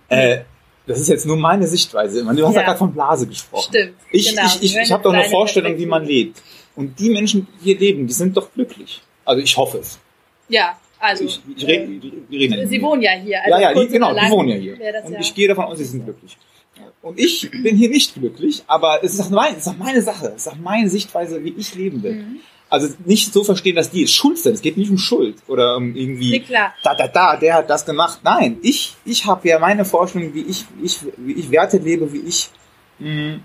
Äh, das ist jetzt nur meine Sichtweise. Du hast ja, ja gerade von Blase gesprochen. Stimmt. Ich, genau. ich, ich, ich habe doch eine Vorstellung, wie man lebt. Und die Menschen, die hier leben, die sind doch glücklich. Also ich hoffe es. Ja, also, ich, ich äh, rede Sie wohnen ja hier. Also ja, ja, die, genau, die wohnen ja hier. Und ja. ich gehe davon aus, sie sind glücklich. Und ich bin hier nicht glücklich, aber es ist auch, mein, es ist auch meine Sache. Es ist auch meine Sichtweise, wie ich leben will. Mhm. Also nicht so verstehen, dass die schuld sind. Es geht nicht um Schuld oder um irgendwie, nee, klar. da, da, da, der hat das gemacht. Nein, ich, ich habe ja meine Vorstellung, wie ich, ich, wie ich Werte lebe, wie ich, mh, hm,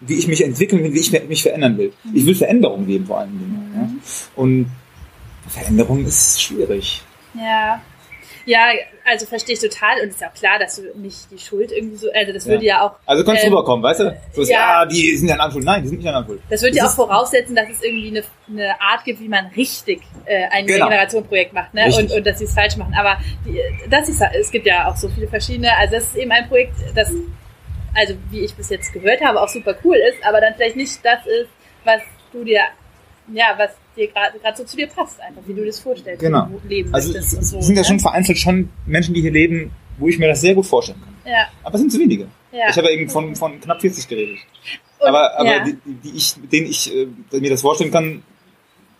wie ich mich entwickeln will, wie ich mich verändern will. Mhm. Ich will Veränderung leben vor allen Dingen. Mhm. Ja? Und Veränderung ist schwierig. Ja. Ja, also verstehe ich total und ist ja auch klar, dass du nicht die Schuld irgendwie so, also das würde ja, auch. Also kannst du ähm, rüberkommen, weißt du? So ist, ja, ja, die sind ja in Anschuld. Nein, die sind nicht in Anschuld. Das würde ja auch voraussetzen, dass es irgendwie eine, eine Art gibt, wie man richtig äh, ein genau. Generationenprojekt macht, ne? Und, und dass sie es falsch machen. Aber die, das ist, es gibt ja auch so viele verschiedene, also das ist eben ein Projekt, das, also wie ich bis jetzt gehört habe, auch super cool ist, aber dann vielleicht nicht das ist, was du dir, ja, was dir gerade so zu dir passt, einfach wie du das vorstellst, genau. wie du leben also es so, sind ja ne? schon vereinzelt schon Menschen, die hier leben, wo ich mir das sehr gut vorstellen kann. Ja. Aber es sind zu wenige. Ja. Ich habe ja eben von, von knapp 40 geredet. Und, aber aber ja. die, die ich, denen ich äh, mir das vorstellen kann,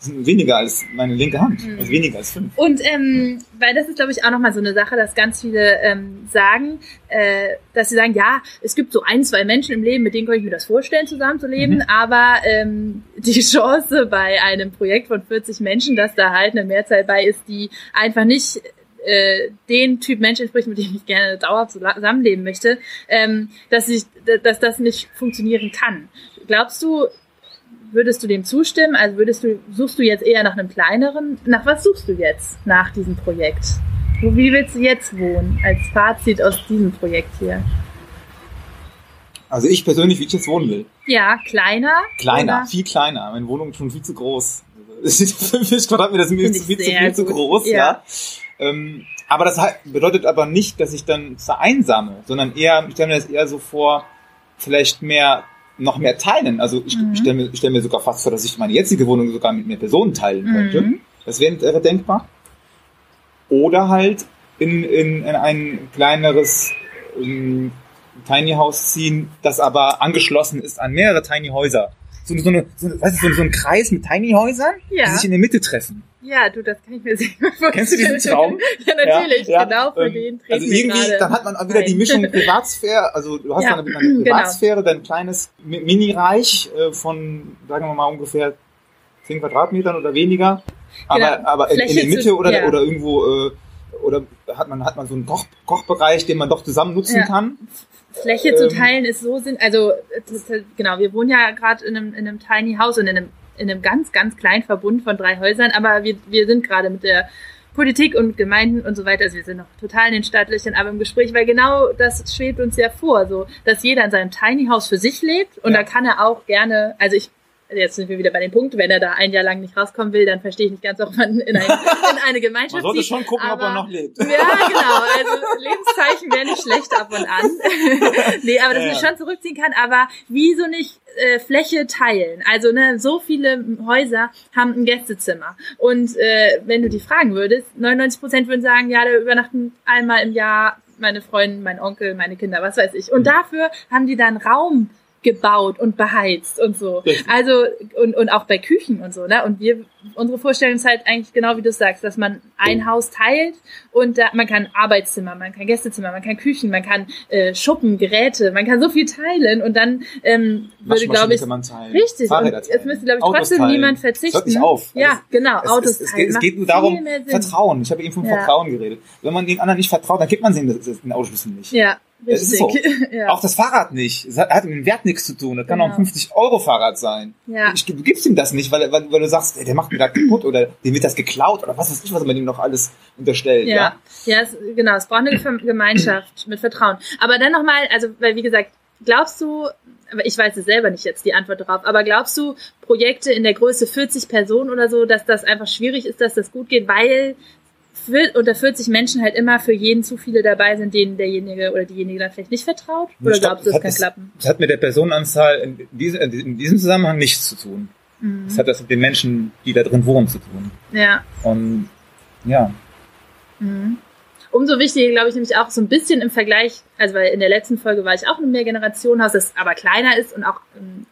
weniger als meine linke Hand. Mhm. Also weniger als fünf. Und ähm, weil das ist, glaube ich, auch nochmal so eine Sache, dass ganz viele ähm, sagen, äh, dass sie sagen, ja, es gibt so ein, zwei Menschen im Leben, mit denen kann ich mir das vorstellen, zusammenzuleben, mhm. aber ähm, die Chance bei einem Projekt von 40 Menschen, dass da halt eine Mehrzahl bei ist, die einfach nicht äh, den Typ Mensch entspricht, mit dem ich gerne dauerhaft zusammenleben möchte, ähm, dass ich, dass das nicht funktionieren kann. Glaubst du, würdest du dem zustimmen? Also würdest du, suchst du jetzt eher nach einem kleineren? Nach was suchst du jetzt nach diesem Projekt? Wie willst du jetzt wohnen? Als Fazit aus diesem Projekt hier. Also ich persönlich, wie ich jetzt wohnen will. Ja, kleiner. Kleiner, oder? viel kleiner. Meine Wohnung ist schon viel zu groß. 50 Quadratmeter sind mir viel, zu, viel zu groß, ja. ja. Ähm, aber das bedeutet aber nicht, dass ich dann vereinsame, sondern eher, ich stelle mir das eher so vor, vielleicht mehr, noch mehr teilen. Also ich mhm. stelle mir, stell mir sogar fast vor, dass ich meine jetzige Wohnung sogar mit mehr Personen teilen könnte. Mhm. Das wäre, denkbar. Oder halt in, in, in ein kleineres um, Tiny House ziehen, das aber angeschlossen ist an mehrere Tiny Häuser. So, so, eine, so, weißt du, so, so ein Kreis mit Tiny Häusern, ja. die sich in der Mitte treffen. Ja, du, das kann ich mir sehr gut vorstellen. Kennst du diesen Traum? ja, natürlich, ja, genau für ähm, den treten Also irgendwie, dann hat man auch wieder die Mischung Privatsphäre, also du hast ja, dann eine, genau. Privatsphäre, genau. dein kleines Mini-Reich äh, von, sagen wir mal, ungefähr 10 Quadratmetern oder weniger. Aber, genau. aber in, in der Mitte zu, oder, ja. oder irgendwo, äh, oder hat man, hat man so einen Koch, Kochbereich, den man doch zusammen nutzen ja. kann. Fläche ähm, zu teilen ist so sinn, also halt, genau, wir wohnen ja gerade in einem, in einem Tiny House und in einem, in einem ganz, ganz kleinen Verbund von drei Häusern, aber wir, wir sind gerade mit der Politik und Gemeinden und so weiter, also wir sind noch total in den staatlichen, aber im Gespräch, weil genau das schwebt uns ja vor, so, dass jeder in seinem Tiny House für sich lebt. Und ja. da kann er auch gerne, also ich jetzt sind wir wieder bei dem Punkt, wenn er da ein Jahr lang nicht rauskommen will, dann verstehe ich nicht ganz, warum man in, ein, in eine Gemeinschaft Man sollte schon gucken, aber, ob er noch lebt. Ja, genau. Also Lebenszeichen wäre nicht schlecht ab und an. nee, aber dass ja, man schon zurückziehen kann, aber wieso nicht äh, Fläche teilen? Also ne, so viele Häuser haben ein Gästezimmer. Und äh, wenn du die fragen würdest, 99 Prozent würden sagen, ja, da übernachten einmal im Jahr meine Freunde, mein Onkel, meine Kinder, was weiß ich. Und mhm. dafür haben die dann Raum gebaut und beheizt und so. Richtig. Also und, und auch bei Küchen und so, ne? Und wir unsere Vorstellung ist halt eigentlich genau wie du sagst, dass man ein Haus teilt und da, man kann Arbeitszimmer, man kann Gästezimmer, man kann Küchen, man kann äh, Schuppen, Geräte, man kann so viel teilen und dann ähm, würde glaube ich richtig es müsste glaube ich trotzdem teilen. niemand verzichten. Hört nicht auf. Ja, also genau, es, Autos es, es, teilen. Es geht nur darum Vertrauen. Ich habe eben von ja. Vertrauen geredet. Wenn man den anderen nicht vertraut, dann gibt man den, den Autoschlüssel nicht. Ja. Das ist so. ja. Auch das Fahrrad nicht. Es hat, hat mit dem Wert nichts zu tun. Das kann genau. auch ein 50-Euro-Fahrrad sein. Ja. Ich, du gibst ihm das nicht, weil, weil, weil du sagst, ey, der macht mir gerade kaputt oder dem wird das geklaut oder was weiß ich, was man ihm noch alles unterstellt. Ja, ja, ja es, genau. Es braucht eine Gemeinschaft mit Vertrauen. Aber dann nochmal, also, weil wie gesagt, glaubst du, aber ich weiß es selber nicht jetzt die Antwort darauf, aber glaubst du, Projekte in der Größe 40 Personen oder so, dass das einfach schwierig ist, dass das gut geht, weil unter 40 Menschen halt immer für jeden zu viele dabei sind, denen derjenige oder diejenige dann vielleicht nicht vertraut? Oder Stopp, glaubst du, das kann es, klappen? Das hat mit der Personenanzahl in diesem, in diesem Zusammenhang nichts zu tun. Mhm. Das hat das mit den Menschen, die da drin wohnen, zu tun. Ja. Und ja. Mhm. Umso wichtiger, glaube ich, nämlich auch so ein bisschen im Vergleich, also weil in der letzten Folge war ich auch in einem Mehrgenerationenhaus, das aber kleiner ist und auch ähm,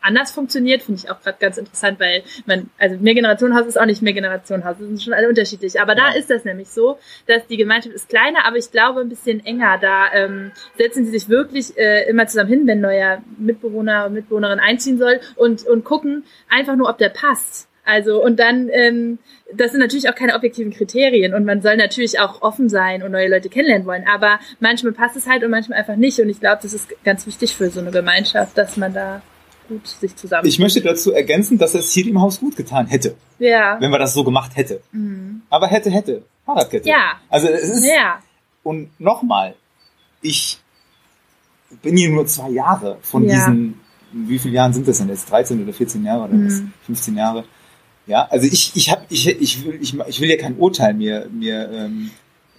anders funktioniert, finde ich auch gerade ganz interessant, weil man, also Mehrgenerationenhaus ist auch nicht Mehrgenerationenhaus, das sind schon alle unterschiedlich. Aber da ist das nämlich so, dass die Gemeinschaft ist kleiner, aber ich glaube ein bisschen enger. Da ähm, setzen sie sich wirklich äh, immer zusammen hin, wenn neuer Mitbewohner und Mitbewohnerin einziehen soll und, und gucken einfach nur, ob der passt. Also und dann, ähm, das sind natürlich auch keine objektiven Kriterien und man soll natürlich auch offen sein und neue Leute kennenlernen wollen, aber manchmal passt es halt und manchmal einfach nicht und ich glaube, das ist ganz wichtig für so eine Gemeinschaft, dass man da gut sich zusammen. Ich möchte dazu ergänzen, dass es hier im Haus gut getan hätte. Ja. Wenn man das so gemacht hätte. Mhm. Aber hätte, hätte. Fahrradkette. Ja. Also es ist. Ja. Und nochmal, ich bin hier nur zwei Jahre von ja. diesen, wie viele Jahren sind das denn jetzt? 13 oder 14 Jahre oder mhm. 15 Jahre? Ja, also ich, ich habe, ich, ich will, ich, ich will ja kein Urteil mir, mir ähm,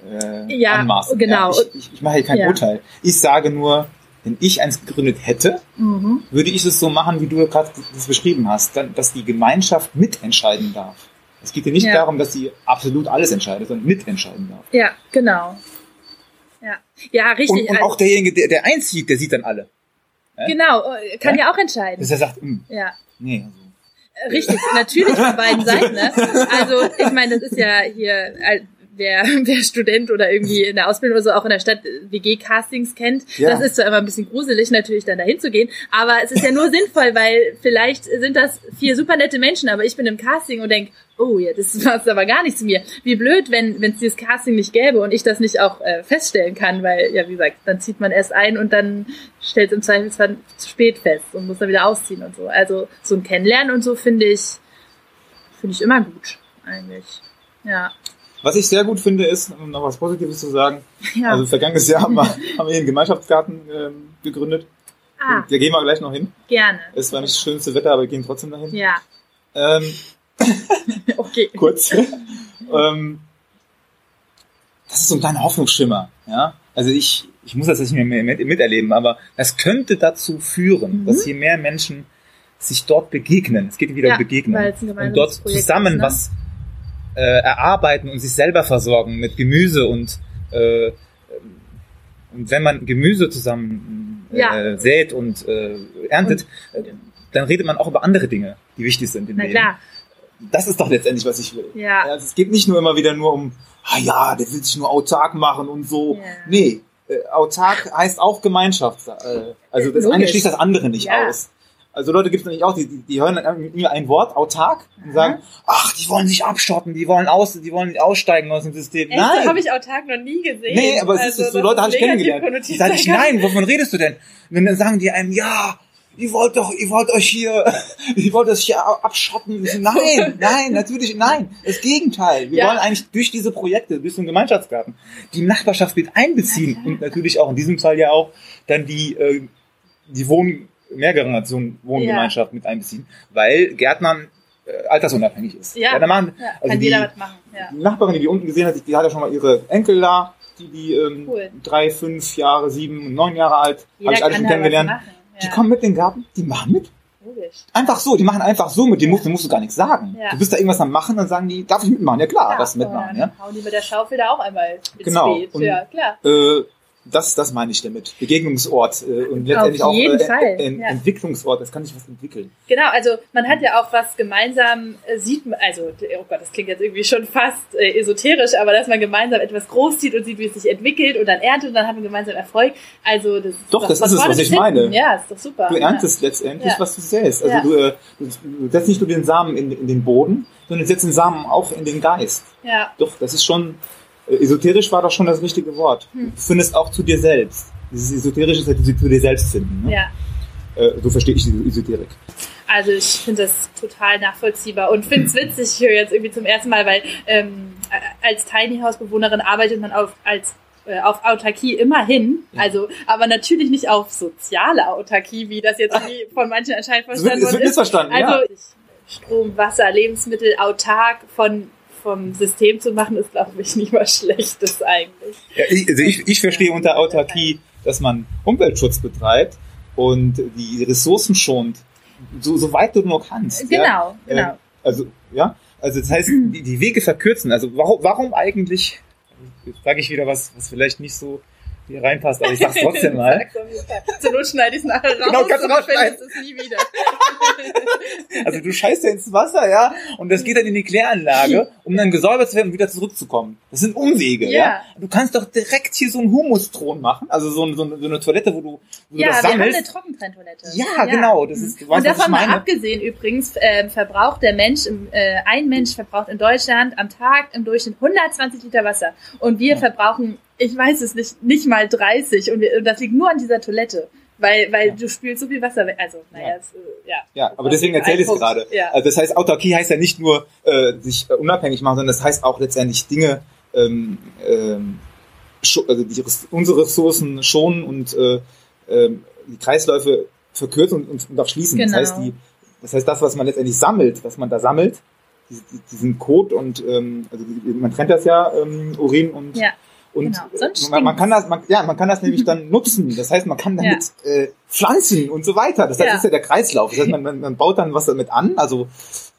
äh, ja, anmaßen. Genau. Ja, ich, ich, ich mache hier kein ja. Urteil. Ich sage nur, wenn ich eins gegründet hätte, mhm. würde ich es so machen, wie du gerade das beschrieben hast, dass die Gemeinschaft mitentscheiden darf. Es geht ja nicht ja. darum, dass sie absolut alles entscheidet, sondern mitentscheiden darf. Ja, genau. Ja, ja richtig. Und, und auch derjenige, der, der einzieht, der sieht dann alle. Genau, äh, kann ja, ja auch entscheiden. Dass er sagt, mh, hm, ja. nee, also Richtig, natürlich von beiden Seiten. Ne? Also ich meine, das ist ja hier wer, wer Student oder irgendwie in der Ausbildung oder so auch in der Stadt WG-Castings kennt. Ja. Das ist zwar immer ein bisschen gruselig, natürlich dann dahin zu gehen, aber es ist ja nur sinnvoll, weil vielleicht sind das vier super nette Menschen, aber ich bin im Casting und denke, oh ja, das passt aber gar nicht zu mir. Wie blöd, wenn es dieses Casting nicht gäbe und ich das nicht auch äh, feststellen kann, weil, ja, wie gesagt, dann zieht man erst ein und dann stellt es im Zweifelsfall zu spät fest und muss dann wieder ausziehen und so. Also so ein Kennenlernen und so finde ich, finde ich immer gut, eigentlich. Ja. Was ich sehr gut finde, ist, um noch was Positives zu sagen, ja. also vergangenes Jahr haben wir, haben wir hier einen Gemeinschaftsgarten ähm, gegründet. Ah. Da gehen wir gleich noch hin. Gerne. Es war nicht das schönste Wetter, aber wir gehen trotzdem dahin. Ja. Ähm, okay. Kurz. ähm, das ist so ein kleiner Hoffnungsschimmer. Ja? Also ich, ich muss das nicht mehr miterleben, aber das könnte dazu führen, mhm. dass je mehr Menschen sich dort begegnen, es geht wieder ja, um Begegnung, und dort zusammen ist, ne? was äh, erarbeiten und sich selber versorgen mit Gemüse und äh, und wenn man Gemüse zusammen äh, ja. sät und äh, erntet, und, äh, dann redet man auch über andere Dinge, die wichtig sind im Leben. Klar. Das ist doch letztendlich, was ich will. Ja. Also es geht nicht nur immer wieder nur um, ah ja, der will sich nur autark machen und so. Ja. Nee, äh, autark heißt auch Gemeinschaft. Äh, also das Logisch. eine schließt das andere nicht ja. aus. Also Leute gibt es nämlich auch, die, die, die hören mir ein Wort, autark, und sagen, ach, die wollen sich abschotten, die wollen aus, die wollen aussteigen aus dem System. Echt? Nein. habe ich autark noch nie gesehen. Nee, aber also, ist, so Leute habe ich kennengelernt. Die sage ich, nein, wovon redest du denn? Und dann sagen die einem, ja, ihr wollt doch, ihr wollt euch hier, ihr wollt euch hier abschotten. Nein, nein, natürlich, nein. Das Gegenteil. Wir ja. wollen eigentlich durch diese Projekte, durch einen Gemeinschaftsgarten, die Nachbarschaft mit einbeziehen und natürlich auch in diesem Fall ja auch dann die, äh, die Wohn Mehrgenerationen Wohngemeinschaft ja. mit einbeziehen, weil Gärtnern äh, altersunabhängig ist. Ja, ja, machen, ja also kann die, jeder was machen. Ja. Die Nachbarin, die die unten gesehen hat, die hat ja schon mal ihre Enkel da, die, die ähm, cool. drei, fünf Jahre, sieben, neun Jahre alt, habe ich alle schon kennengelernt. Die kommen mit in den Garten, die machen mit. Logisch. Einfach so, die machen einfach so mit, die musst, musst du gar nichts sagen. Du bist da irgendwas am machen, dann sagen die, darf ich mitmachen? Ja klar, ja, das mitmachen. Ja. Hauen die mit der Schaufel da auch einmal ins genau. Beet. Und, ja, klar. Äh, das, das meine ich damit. Begegnungsort äh, und letztendlich auch äh, ein ja. Entwicklungsort. Das kann sich was entwickeln. Genau, also man hat ja auch was gemeinsam äh, sieht, also oh Gott, das klingt jetzt irgendwie schon fast äh, esoterisch, aber dass man gemeinsam etwas groß sieht und sieht, wie es sich entwickelt und dann erntet und dann hat man gemeinsam Erfolg. Also das doch, das ist es, was ich meine. Ja, ist doch super. Du erntest ja. letztendlich, was du säst. Also du, äh, du setzt nicht nur den Samen in, in den Boden, sondern du setzt den Samen auch in den Geist. Ja. Doch, das ist schon esoterisch war doch schon das richtige Wort. Hm. Du findest auch zu dir selbst. Dieses Esoterische ist halt zu dir selbst finden. Ne? Ja. Äh, so verstehe ich die Esoterik. Also ich finde das total nachvollziehbar und finde es witzig, ich höre jetzt irgendwie zum ersten Mal, weil ähm, als Tiny House Bewohnerin arbeitet man auf, als, äh, auf Autarkie immerhin, ja. also aber natürlich nicht auf soziale Autarkie, wie das jetzt von manchen anscheinend verstanden wird. Es wird missverstanden, also, ja. Strom, Wasser, Lebensmittel autark von vom System zu machen, ist, glaube ich, nicht mal Schlechtes eigentlich. Ja, ich, also ich, ich verstehe unter Autarkie, dass man Umweltschutz betreibt und die Ressourcen schont, so, so weit du nur kannst. Genau, ja? genau. Äh, also, ja, also das heißt, die, die Wege verkürzen. Also warum, warum eigentlich, jetzt sage ich wieder was, was vielleicht nicht so hier reinpasst, aber ich sag's trotzdem mal. Zur Not schneide ich es nachher raus genau, kannst du findest es nie wieder. also du scheißt ja ins Wasser, ja, und das geht dann in die Kläranlage, um dann gesäubert zu werden und wieder zurückzukommen. Das sind Umwege, ja. ja? Du kannst doch direkt hier so einen Humusthron machen, also so, so, so eine Toilette, wo du, wo ja, du das sammelst. Ja, wir haben eine Trockentrenntoilette. Ja, ja, genau. Das ist, du weißt, und davon mal abgesehen übrigens, äh, verbraucht der Mensch, äh, ein Mensch verbraucht in Deutschland am Tag im Durchschnitt 120 Liter Wasser. Und wir ja. verbrauchen ich weiß es nicht, nicht mal 30 und, wir, und das liegt nur an dieser Toilette. Weil, weil ja. du spülst so viel Wasser weg. Also, naja, ja. Es, äh, ja. Ja, aber deswegen erzähle ich es gerade. Ja. Also das heißt, Autarkie heißt ja nicht nur äh, sich äh, unabhängig machen, sondern das heißt auch letztendlich Dinge, ähm, ähm, also die, unsere Ressourcen schonen und äh, äh, die Kreisläufe verkürzen und, und auch schließen. Genau. Das heißt, die, das heißt, das, was man letztendlich sammelt, was man da sammelt, diesen Code und ähm, also man trennt das ja, ähm, Urin und ja und genau. man, man, kann das, man, ja, man kann das nämlich dann nutzen. Das heißt, man kann damit ja. äh, Pflanzen und so weiter. Das, heißt, das ist ja der Kreislauf. Das heißt, man, man, man baut dann was damit an, also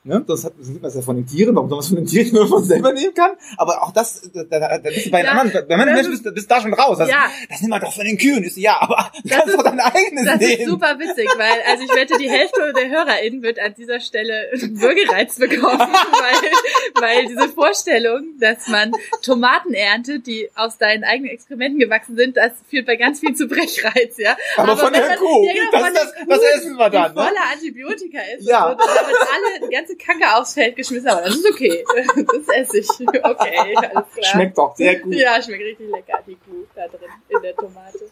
Ne? Das hat, sieht man ja von den Tieren, warum soll man es von den Tieren nur von selber nehmen kann? Aber auch das, da, da, da bist du bei ja, anderen, bei manchen Menschen bist, bist da schon raus. Das, ja. das nimmt man doch von den Kühen. Ist, ja, aber du das kannst ist, doch dein eigenes das nehmen. Ist super witzig, weil, also ich wette, die Hälfte der HörerInnen wird an dieser Stelle Würgereiz bekommen, weil, weil diese Vorstellung, dass man Tomaten erntet, die aus deinen eigenen Exkrementen gewachsen sind, das führt bei ganz viel zu Brechreiz, ja. Aber, aber von der Kuh, ja, genau, das, das, das essen wir dann. Ne? Voller Antibiotika ist, ja. und damit alle, die ganze Kacke aufs Feld geschmissen, aber das ist okay. Das esse ich. Okay, alles klar. Schmeckt doch sehr gut. Ja, schmeckt richtig lecker, die Kuh da drin in der Tomate.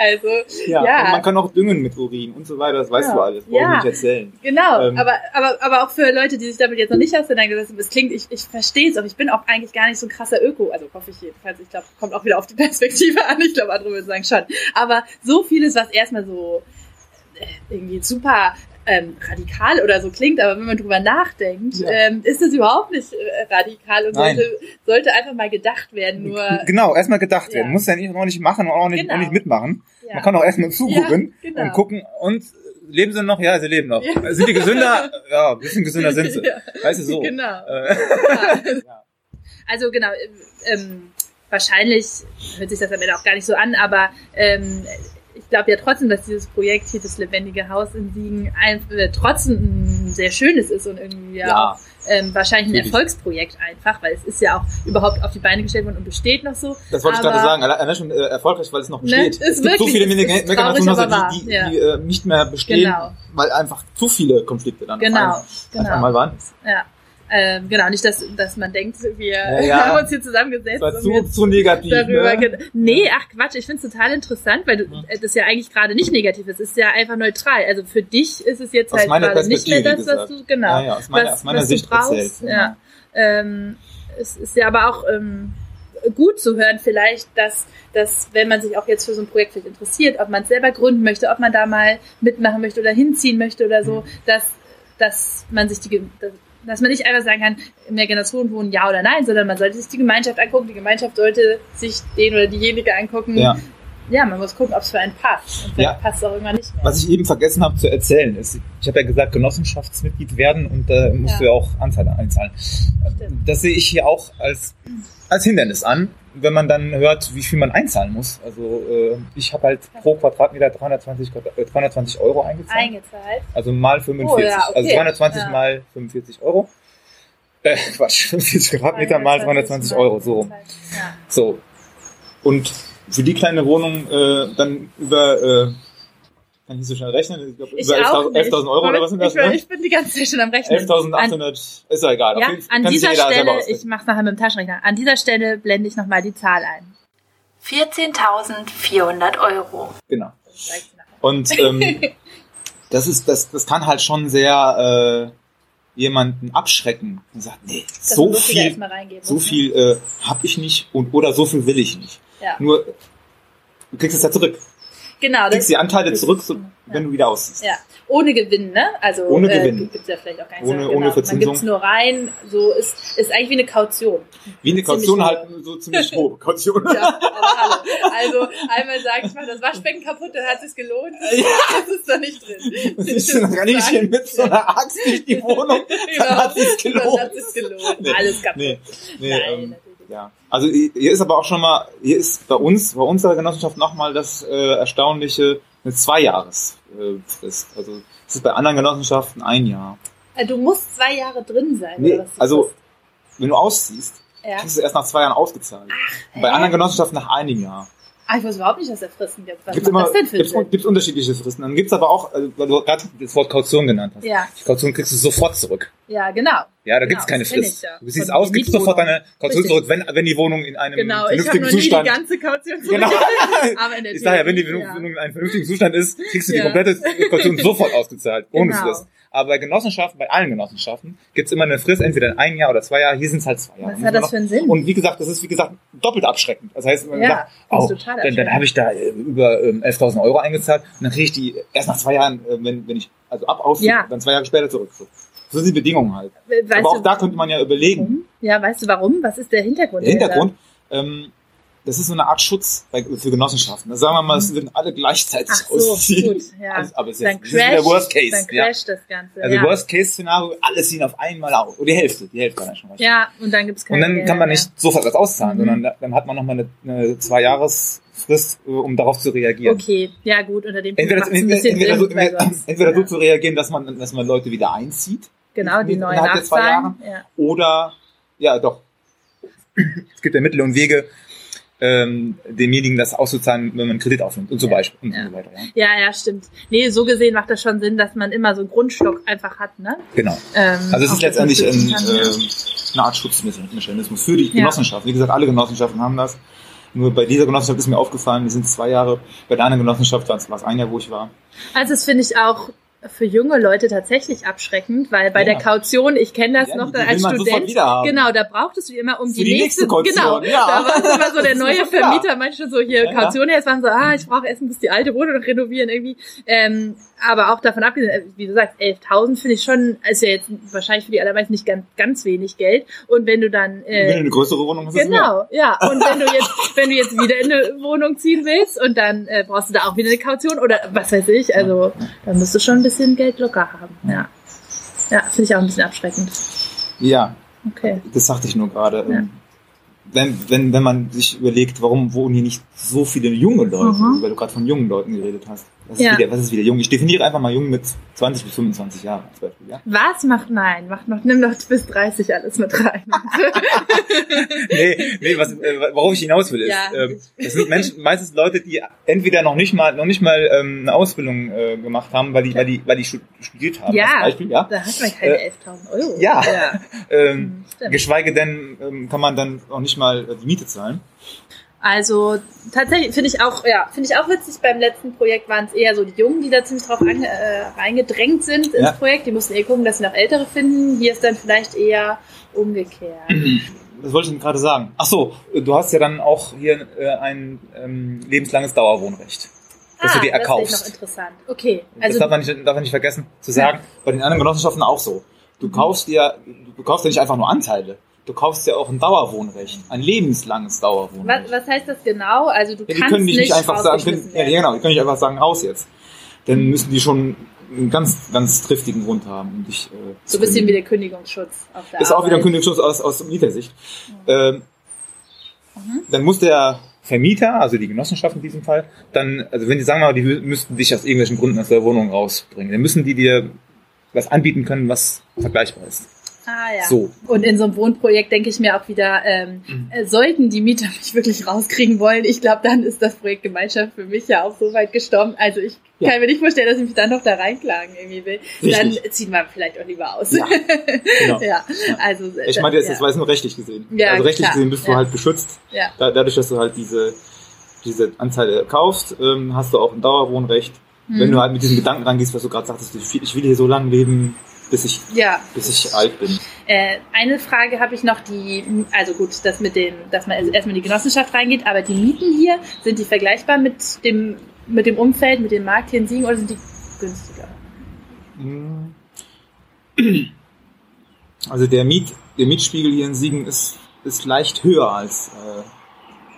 Also, ja. ja. Und man kann auch düngen mit Urin und so weiter, das weißt ja. du alles. Brauche ja. ich nicht erzählen. Genau, ähm. aber, aber, aber auch für Leute, die sich damit jetzt noch nicht auseinandergesetzt haben, es klingt, ich, ich verstehe es auch. Ich bin auch eigentlich gar nicht so ein krasser Öko, also hoffe ich jedenfalls. Ich glaube, kommt auch wieder auf die Perspektive an. Ich glaube, andere würden sagen schon. Aber so vieles, was erstmal so äh, irgendwie super ähm, radikal oder so klingt, aber wenn man drüber nachdenkt, ja. ähm, ist es überhaupt nicht äh, radikal und sollte, sollte, einfach mal gedacht werden. Nur genau, erstmal gedacht werden. Muss ja nicht, auch nicht machen und auch nicht, genau. auch nicht mitmachen. Ja. Man kann auch erstmal zugucken ja, genau. und gucken und leben sie noch? Ja, sie leben noch. Ja. Sind die gesünder? ja, ein bisschen gesünder sind sie. Ja. Weißt du so. Genau. Äh, also genau, ähm, wahrscheinlich hört sich das am Ende auch gar nicht so an, aber ähm, ich glaube ja trotzdem, dass dieses Projekt hier, das lebendige Haus in Siegen, ein, äh, trotzdem ein sehr schönes ist und irgendwie ja. auch ähm, wahrscheinlich ein Erfolgsprojekt einfach, weil es ist ja auch überhaupt auf die Beine gestellt worden und besteht noch so. Das wollte Aber, ich gerade sagen, allein schon äh, erfolgreich, weil es noch besteht. Ne, es gibt so viele Mechanismen, die, die, ja. die äh, nicht mehr bestehen, genau. weil einfach zu viele Konflikte dann genau, auf einmal, genau. waren. Ja. Ähm, genau, nicht, dass, dass man denkt, wir ja, ja. haben uns hier zusammengesetzt. Das war zu, zu negativ. Darüber ne? Nee, ach Quatsch, ich finde es total interessant, weil du, mhm. das ja eigentlich gerade nicht negativ ist. Es ist ja einfach neutral. Also für dich ist es jetzt aus halt gerade nicht mehr das, was du, genau, ja, ja, aus meiner, was, aus meiner was Sicht du brauchst. Erzählt, ja. Ähm, es ist ja aber auch ähm, gut zu hören vielleicht, dass, dass wenn man sich auch jetzt für so ein Projekt vielleicht interessiert, ob man es selber gründen möchte, ob man da mal mitmachen möchte oder hinziehen möchte oder so, mhm. dass, dass man sich die, dass man nicht einfach sagen kann, mehr Generationen wohnen ja oder nein, sondern man sollte sich die Gemeinschaft angucken. Die Gemeinschaft sollte sich den oder diejenige angucken. Ja. Ja, man muss gucken, ob es für einen passt. Und vielleicht ja. passt es auch irgendwann nicht mehr. Was ich eben vergessen habe zu erzählen, ist, ich habe ja gesagt, Genossenschaftsmitglied werden und da äh, musst ja. du ja auch Anzahl einzahlen. Stimmt. Das sehe ich hier auch als, als Hindernis an wenn man dann hört, wie viel man einzahlen muss. Also äh, ich habe halt pro Quadratmeter 320, äh, 320 Euro eingezahlt. Eingezahlt. Also mal 45. Oh, ja, okay. Also 320 ja. mal 45 Euro. Äh, Quatsch, 45 Quadratmeter mal 320 Euro. So. So. Und für die kleine Wohnung äh, dann über äh, kann ich so schnell rechnen? Ich glaube, über 11.000 11 Euro oder was sind das? Ich, ne? ich bin die ganze Zeit schon am Rechnen. 11.800, ist ja egal. Ja, an dieser Stelle, ich mache nachher mit dem Taschenrechner, an dieser Stelle blende ich nochmal die Zahl ein. 14.400 Euro. Genau. Und ähm, das ist, das, das kann halt schon sehr äh, jemanden abschrecken und sagt, nee, das so viel, so ne? viel äh, habe ich nicht und oder so viel will ich nicht. Ja. Nur du kriegst es ja zurück. Genau. Du kriegst die Anteile zurück, so, wenn du wieder aussiehst. Ja. Ohne Gewinn, ne? Also ohne äh, Gewinn. Gibt's ja vielleicht auch gar nicht ohne, genau. ohne Verzinsung. Man gibt's nur rein, so ist, ist eigentlich wie eine Kaution. Wie eine Kaution halt so ziemlich hohe Kaution. ja, aber hallo. Also einmal sage ich mal, das Waschbecken kaputt, dann hat es gelohnt. Ja. Das ist da nicht drin. Das ist renne ich hier mit so einer Axt durch die Wohnung, dann genau. hat es gelohnt. Dann hat es gelohnt. Nee. Alles kaputt. Nee, nee, Nein, ähm, ja. Also hier ist aber auch schon mal, hier ist bei uns, bei unserer Genossenschaft nochmal das äh, erstaunliche eine Zweijahresfrist. Äh, also es ist bei anderen Genossenschaften ein Jahr. Äh, du musst zwei Jahre drin sein. Nee, also wenn du ausziehst, ja. kriegst du erst nach zwei Jahren ausgezahlt. Ach, bei anderen Genossenschaften nach einem Jahr. Ah, ich weiß überhaupt nicht, dass er Fristen gibt. Was gibt's immer, das denn für gibt's, gibt's unterschiedliche Fristen. Dann gibt's aber auch, äh, weil du gerade das Wort Kaution genannt hast. Ja. Die Kaution kriegst du sofort zurück. Ja, genau. Ja, da gibt's genau, keine Frist. Ja. Du siehst aus, gibst sofort deine Kaution Richtig. zurück, wenn, wenn die Wohnung in einem genau, vernünftigen Zustand. Genau, ich die ganze Kaution zurück. Genau. aber in der ich sage ja, wenn die Wohnung ja. in einem vernünftigen Zustand ist, kriegst du die komplette Kaution sofort ausgezahlt. Ohne genau. Frist. Aber bei Genossenschaften, bei allen Genossenschaften, gibt's immer eine Frist, entweder in ein Jahr oder zwei Jahre. Hier sind es halt zwei Jahre. Was hat das für einen Sinn? Und wie gesagt, das ist wie gesagt doppelt abschreckend. Das heißt, man ja, sagt, oh, dann, dann habe ich da äh, über ähm, 11.000 Euro eingezahlt und dann kriege ich die erst nach zwei Jahren, äh, wenn, wenn ich also ab aus, ja. dann zwei Jahre später zurück. So. So sind die Bedingungen halt. Weißt Aber auch da könnte man ja überlegen. Ja, weißt du warum? Was ist der Hintergrund? Der Hintergrund, ähm, das ist so eine Art Schutz für Genossenschaften. Also sagen wir mal, es würden alle gleichzeitig Ach so, ausziehen. gut, ja. Also, aber es ist, Dann jetzt, das ist der crasht- Worst Case. Dann ja. crasht das Ganze. Also ja. Worst Case Szenario, alle ziehen auf einmal auf. Oder die Hälfte, die Hälfte dann schon. ja, und dann gibt's Und keine dann Gelder kann man nicht sofort was auszahlen, Mhm. sondern da- dann hat man nochmal eine, eine zwei Jahresfrist, äh, um darauf zu reagieren. Okay, ja gut, unter dem Punkt Entweder, ein bisschen entweder, so, entweder, entweder so ja. zu reagieren, dass man, dass man Leute wieder einzieht, Genau, die neuen der zwei Nachzahlen. Ja. oder, ja doch, es gibt ja Mittel und Wege, ähm, demjenigen das auszuzahlen, wenn man Kredit aufnimmt und so, Ja. Beispiel, und Ja. so weiter. Ja. ja, ja, stimmt. Nee, so gesehen macht das schon Sinn, dass man immer so einen Grundstock einfach hat, ne? Genau. Ähm, Also es ist letztendlich ein, kann, äh, eine Art Schutzmechanismus für die. Genossenschaft. Wie gesagt, alle Genossenschaften haben das. Nur bei dieser Genossenschaft ist mir aufgefallen, wir sind zwei Jahre, bei der anderen Genossenschaft war es ein Jahr, wo ich war. Also das finde ich auch für junge Leute tatsächlich abschreckend, weil bei Ja. der Kaution, ich kenne das Ja, noch da als Student, genau, da brauchtest du immer um die, die nächste Kaution, genau, ja. da war immer so der neue. Vermieter, manche so hier. Kaution her, es waren so, ah, ich brauche erst muss die alte Wohnung renovieren irgendwie, ähm, aber auch davon abgesehen, äh, wie du sagst, 11.000 finde ich schon, ist ja jetzt wahrscheinlich für die allermeisten nicht ganz, ganz wenig Geld und wenn du dann Wenn du äh, eine größere Wohnung hast. Genau, ja. Und wenn du jetzt, wenn du jetzt wieder in eine Wohnung ziehen willst und dann äh, brauchst du da auch wieder eine Kaution oder was weiß ich, also dann musst du schon ein bisschen Geld locker haben. Ja. Ja, finde ich auch ein bisschen abschreckend. Ja, Okay. das sagte ich nur gerade. Ja. Wenn, wenn, wenn man sich überlegt, warum wohnen hier nicht so viele junge Leute, Mhm. weil du gerade von jungen Leuten geredet hast. Was, Ja. ist wieder, was ist wieder jung? Ich definiere einfach mal jung mit 20 bis 25 Jahren als Beispiel. Ja? Was macht nein? Macht noch, nimm noch bis 30 alles mit rein. nee, nee, was, äh, worauf ich hinaus will, ist, Ja. ähm, das sind Menschen, meistens Leute, die entweder noch nicht mal, noch nicht mal ähm, eine Ausbildung äh, gemacht haben, weil die, weil die, weil die stu- studiert haben. Ja. Als Beispiel, ja. da hat man keine Äh, 11.000 Euro. ja. ja. Ähm, Hm, stimmt. geschweige denn ähm, kann man dann auch nicht mal äh, die Miete zahlen. Also tatsächlich finde ich auch, ja, finde ich auch witzig. Beim letzten Projekt waren es eher so die Jungen, die da ziemlich drauf ange, äh, reingedrängt sind ins Ja. Projekt. Die mussten eh gucken, dass sie noch Ältere finden. Hier ist dann vielleicht eher umgekehrt. Was wollte ich denn gerade sagen? Ach so, du hast ja dann auch hier äh, ein ähm, lebenslanges Dauerwohnrecht, das du dir Ah, Das erkaufst. ist noch interessant. Okay, das also darf man, nicht, darf man nicht vergessen zu sagen. Bei den anderen Genossenschaften auch so. Du kaufst dir, du kaufst ja nicht einfach nur Anteile. Du kaufst ja auch ein Dauerwohnrecht, ein lebenslanges was, Dauerwohnrecht. was heißt das genau? Also du Ja, die kannst können nicht nicht einfach sagen, können, ja, genau, die können nicht einfach sagen, raus jetzt. Dann müssen die schon einen ganz, ganz triftigen Grund haben, um dich äh, So ein bisschen wie der Kündigungsschutz auf der Ist auch wieder ein Arbeit. Kündigungsschutz aus, aus Mietersicht. Ähm, Dann muss der Vermieter, also die Genossenschaft in diesem Fall, dann, also wenn die sagen wir mal, die müssten dich aus irgendwelchen Gründen aus der Wohnung rausbringen, dann müssen die dir was anbieten können, was vergleichbar ist. Ah, ja. So. Und in so einem Wohnprojekt denke ich mir auch wieder, ähm, äh, sollten die Mieter mich wirklich rauskriegen wollen, ich glaube, dann ist das Projekt Gemeinschaft für mich ja auch so weit gestorben. Also ich Ja. kann mir nicht vorstellen, dass ich mich dann noch da reinklagen irgendwie will. Richtig. Dann ziehen wir vielleicht auch lieber aus. Ja, genau. ja. also Ich meine, das, ja. das war jetzt nur rechtlich gesehen. Ja, also rechtlich klar. gesehen bist du Ja. halt beschützt. ja. Da, dadurch, dass du halt diese, diese Anteile kaufst, ähm, hast du auch ein Dauerwohnrecht. Wenn du halt mit diesem Gedanken rangehst, was du gerade sagtest, ich will hier so lange leben, bis ich, ja. bis ich alt bin. Äh, eine Frage habe ich noch, die, also gut, das mit den, dass man erstmal in die Genossenschaft reingeht, aber die Mieten hier, sind die vergleichbar mit dem, mit dem Umfeld, mit dem Markt hier in Siegen oder sind die günstiger? Also der Miet, der Mietspiegel hier in Siegen ist, ist leicht höher als, äh,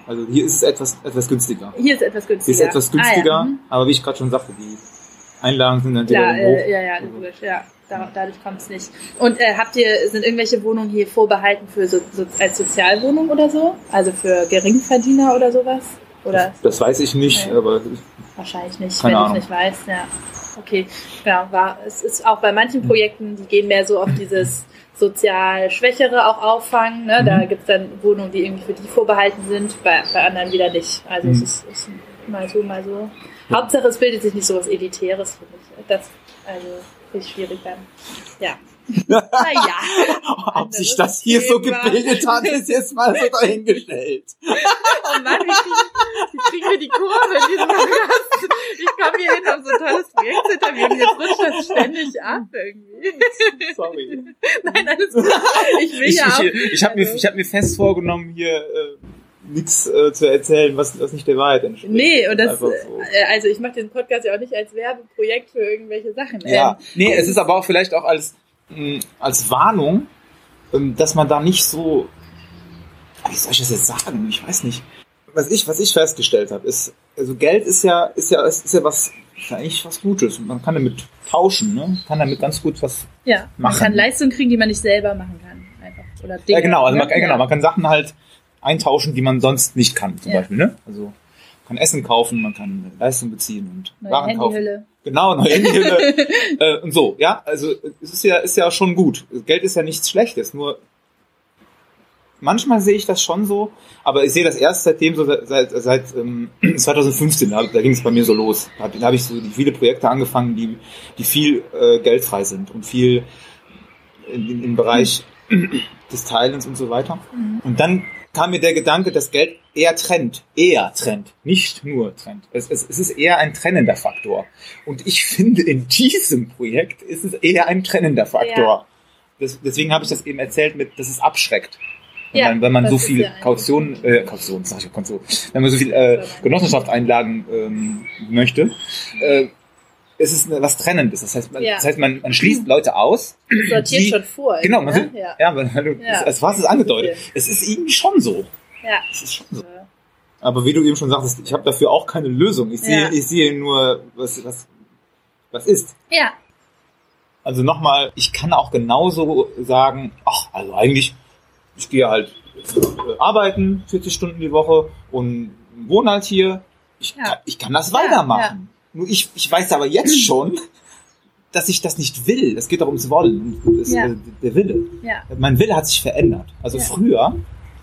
also hier ist es etwas, etwas günstiger. Hier ist etwas günstiger. Hier ist etwas günstiger, Ah, ja. mhm. aber wie ich gerade schon sagte, die Einlagen sind natürlich Klar, hoch. äh, ja, ja, logisch, ja. Da, dadurch kommt es nicht. Und äh, habt ihr, sind irgendwelche Wohnungen hier vorbehalten für so, so als Sozialwohnung oder so? Also für Geringverdiener oder sowas? Oder Das weiß ich nicht, Okay. aber wahrscheinlich nicht, Keine wenn ich nicht weiß, ja. Okay, genau, war, es ist auch bei manchen Projekten, die gehen mehr so auf dieses sozial Schwächere auch auffangen. Ne? Da Mhm. gibt es dann Wohnungen, die irgendwie für die vorbehalten sind, bei, bei anderen wieder nicht. Also Mhm. es ist, ist mal so, mal so. Hauptsache es bildet sich nicht so was Elitäres, finde ich. Das, also ist schwierig dann. Ja. naja. ob sich das hier so Thema. gebildet hat, ist jetzt mal so dahingestellt. Oh Mann, wie kriegen, wie kriegen wir die Kurve in diesem Podcast? Ich komme hier hin, habe so ein tolles Projekt hinter mir und jetzt rutscht das ständig ab irgendwie. Sorry. Nein, alles gut. Ich will Ich, ja auch. ich, ich habe mir, ich hab mir fest vorgenommen, hier äh, nichts äh, zu erzählen, was, was nicht der Wahrheit entspricht. Nee, und das, so. äh, also ich mache den Podcast ja auch nicht als Werbeprojekt für irgendwelche Sachen. Ja, Ähm, nee, es ist aber auch vielleicht auch als, mh, als Warnung, ähm, dass man da nicht so, wie soll ich das jetzt sagen? Ich weiß nicht. was ich, was ich festgestellt habe, ist, also Geld ist ja, ist ja, ist ja was, ist ja eigentlich was Gutes. Man kann damit tauschen, ne? Man kann damit ganz gut was ja, man kann Leistungen kriegen, die man nicht selber machen kann. Einfach. Oder Dinge, ja, genau, also man, ne? genau, man kann Sachen halt eintauschen, die man sonst nicht kann, zum Ja. Beispiel, ne? Also, man kann Essen kaufen, man kann Leistung beziehen und Neue Waren kaufen. Handyhülle. Genau, neue Handyhülle. äh, und so, ja. Also es ist ja, ist ja schon gut. Geld ist ja nichts Schlechtes. Nur manchmal sehe ich das schon so, aber ich sehe das erst seitdem so seit, seit, seit ähm, 2015, da, da ging es bei mir so los. Da, da habe ich so viele Projekte angefangen, die, die viel äh, geldfrei sind und viel in, in, im Bereich des Teilens und so weiter. Und dann kam mir der Gedanke, dass Geld eher trennt. Eher trennt. Nicht nur trennt. Es, es, es ist eher ein trennender Faktor. Und ich finde, in diesem Projekt ist es eher ein trennender Faktor. Das, deswegen habe ich das eben erzählt mit, dass es abschreckt. Wenn Ja, man, wenn man so viel ja Kaution, äh, Kaution, sag ich ja, Kaution, wenn man so viel äh, Genossenschaftseinlagen ähm, möchte, äh, es ist was Trennendes. Das heißt, man, Ja. das heißt, man, man schließt Leute aus. Das sortiert die- schon vor. Genau, man ne? will, ja. ja, weil du, Ja. es, es war es angedeutet. Es ist irgendwie schon so. ja. Es ist schon so. Aber wie du eben schon sagtest, ich habe dafür auch keine Lösung. Ich sehe, ich sehe nur, was, was, was ist. Ja, Also nochmal, ich kann auch genauso sagen, ach, also eigentlich, ich gehe halt äh, arbeiten, 40 Stunden die Woche und wohne halt hier. Ich, Ja. kann, ich kann das Ja, weitermachen. Nur ich, ich weiß aber jetzt schon, dass ich das nicht will. Es geht doch ums Wollen, das, Ja. äh, der Wille. ja. Mein Wille hat sich verändert. Also Ja. früher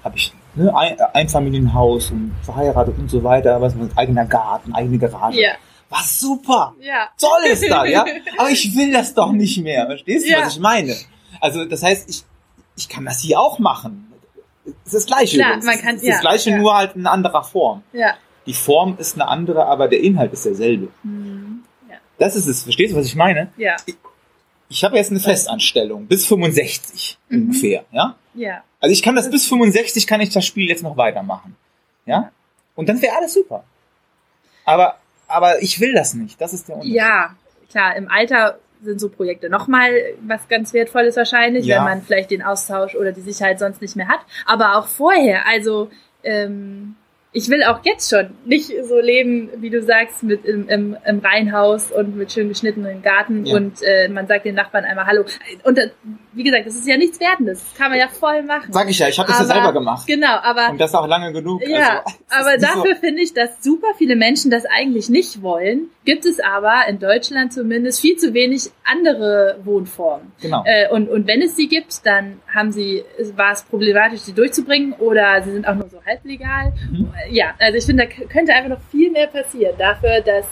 habe ich ne, ein Einfamilienhaus und verheiratet und so weiter, was mit eigener Garten, eigene Garage. Ja, War super. ja. Toll ist da, ja. Aber ich will das doch nicht mehr. Verstehst du, was ich meine? Also das heißt, ich, ich kann das hier auch machen. Es ist das Gleiche. Klar, man kann- es ist das Gleiche, nur halt in anderer Form. Ja. Die Form ist eine andere, aber der Inhalt ist derselbe. Hm, Ja. Das ist es. Verstehst du, was ich meine? Ja. Ich habe jetzt eine Festanstellung bis 65 Mhm. ungefähr, ja. Ja. Also ich kann das bis 65 kann ich das Spiel jetzt noch weitermachen. Ja? Und dann wäre alles super. Aber, aber ich will das nicht. Das ist der Unterschied. Ja, klar, im Alter sind so Projekte nochmal was ganz Wertvolles wahrscheinlich, Ja. wenn man vielleicht den Austausch oder die Sicherheit sonst nicht mehr hat. Aber auch vorher, also ähm, ich will auch jetzt schon nicht so leben, wie du sagst, mit im, im, im Reihenhaus und mit schön geschnittenen Garten Ja. und äh, man sagt den Nachbarn einmal Hallo. Und äh, wie gesagt, das ist ja nichts Wertendes. Das kann man ja voll machen. Sag ich ja, ich habe das ja Aber- selber gemacht. Genau, aber Und das auch lange genug. ja, Also, aber dafür finde ich, dass super viele Menschen das eigentlich nicht wollen. Gibt es aber in Deutschland zumindest viel zu wenig andere Wohnformen. So, genau. Äh, und, und wenn es sie gibt, dann haben sie, war es problematisch, die durchzubringen oder sie sind auch nur so halblegal. Mhm. Ja, also ich finde, da könnte einfach noch viel mehr passieren dafür, dass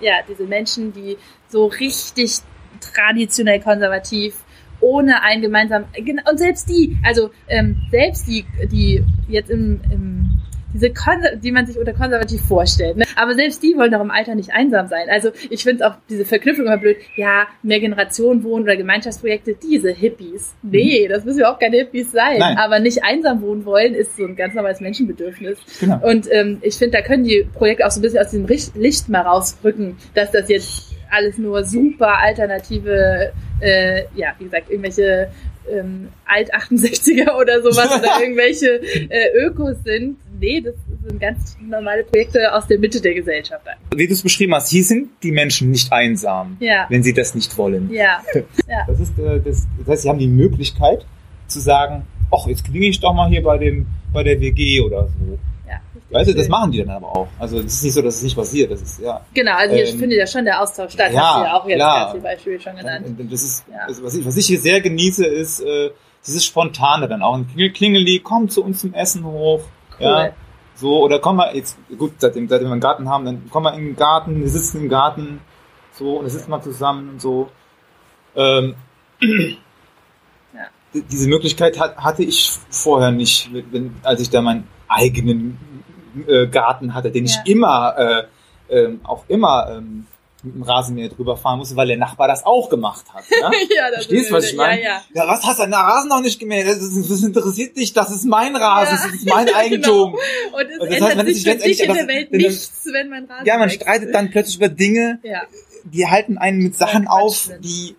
ja diese Menschen, die so richtig traditionell konservativ ohne ein gemeinsam genau, und selbst die, also ähm, selbst die, die jetzt im, im diese Konser die man sich unter konservativ vorstellt. Ne? Aber selbst die wollen doch im Alter nicht einsam sein. Also ich finde auch diese Verknüpfung immer blöd. Ja, mehr Generationen wohnen oder Gemeinschaftsprojekte, diese Hippies. Nee, das müssen wir auch keine Hippies sein. Mhm. Nein. Aber nicht einsam wohnen wollen, ist so ein ganz normales Menschenbedürfnis. genau. Und ähm, ich finde, da können die Projekte auch so ein bisschen aus dem Licht mal rausrücken, dass das jetzt alles nur super alternative, äh, ja, wie gesagt, irgendwelche ähm, Alt-68er oder sowas oder irgendwelche äh, Ökos sind. Nee, das sind ganz normale Projekte aus der Mitte der Gesellschaft. Wie du es beschrieben hast, hier sind die Menschen nicht einsam, Ja, wenn sie das nicht wollen. ja, Das, ist, äh, das, das heißt, sie haben die Möglichkeit zu sagen, ach, jetzt klinge ich doch mal hier bei dem bei der WG oder so. Ja. Weißt du, das schön. machen die dann aber auch. Also es ist nicht so, dass es nicht passiert. Das ist ja. Genau, also hier Ähm, findet ja schon der Austausch statt. ja, hast du ja auch jetzt klar. ganz Beispiele schon genannt. Das ist, Ja. also was, ich, was ich hier sehr genieße, ist äh, dieses Spontane dann auch. Ein Klingel- Klingeli, komm zu uns zum Essen hoch. Ja, Cool. so, oder komm mal, jetzt, gut, seitdem, seitdem wir einen Garten haben, dann komm mal in den Garten, wir sitzen im Garten, so, und wir sitzen mal zusammen und so. Ähm, Ja. Diese Möglichkeit hat, hatte ich vorher nicht, wenn, als ich da meinen eigenen äh, Garten hatte, den Ja. ich immer, äh, ähm, auch immer ähm, mit dem Rasenmäher drüber fahren musste, weil der Nachbar das auch gemacht hat. Ja? ja, das Verstehst du, was ich meine? Ja, ja. Ja, was hast du an der Rasen noch nicht gemäht? Das, ist, das interessiert dich, das ist mein Rasen, das ist mein Eigentum. Und es Und das ändert heißt, wenn es sich dich in letztendlich der Welt nichts, wenn man Rasen Ja, man wächst. streitet dann plötzlich über Dinge, die halten einen mit Sachen auf, die,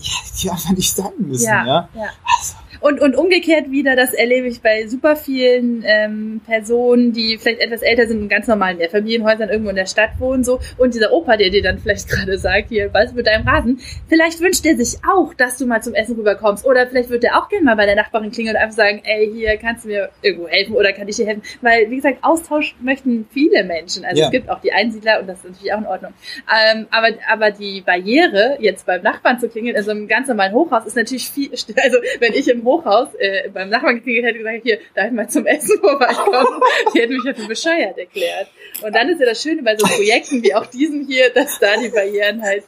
ja, die einfach nicht sein müssen. ja, Ja. ja. Also, Und, und umgekehrt wieder, das erlebe ich bei super vielen ähm, Personen, die vielleicht etwas älter sind und ganz normal in Mehrfamilienhäusern irgendwo in der Stadt wohnen, so. Und dieser Opa, der dir dann vielleicht gerade sagt, hier, was mit deinem Rasen? Vielleicht wünscht er sich auch, dass du mal zum Essen rüberkommst. Oder vielleicht wird er auch gerne mal bei der Nachbarin klingeln und einfach sagen, ey, hier, kannst du mir irgendwo helfen oder kann ich dir helfen? Weil, wie gesagt, Austausch möchten viele Menschen. Also ja. es gibt auch die Einsiedler und das ist natürlich auch in Ordnung. Ähm, aber, aber die Barriere, jetzt beim Nachbarn zu klingeln, in so einem ganz normalen Hochhaus, ist natürlich viel, also wenn ich im Hochhaus äh, beim Nachbarn geklingelt hätte gesagt, hier, darf ich mal zum Essen vorbeikommen, die hätten mich ja für bescheuert erklärt. Und dann ist ja das Schöne bei so Projekten wie auch diesem hier, dass da die Barrieren halt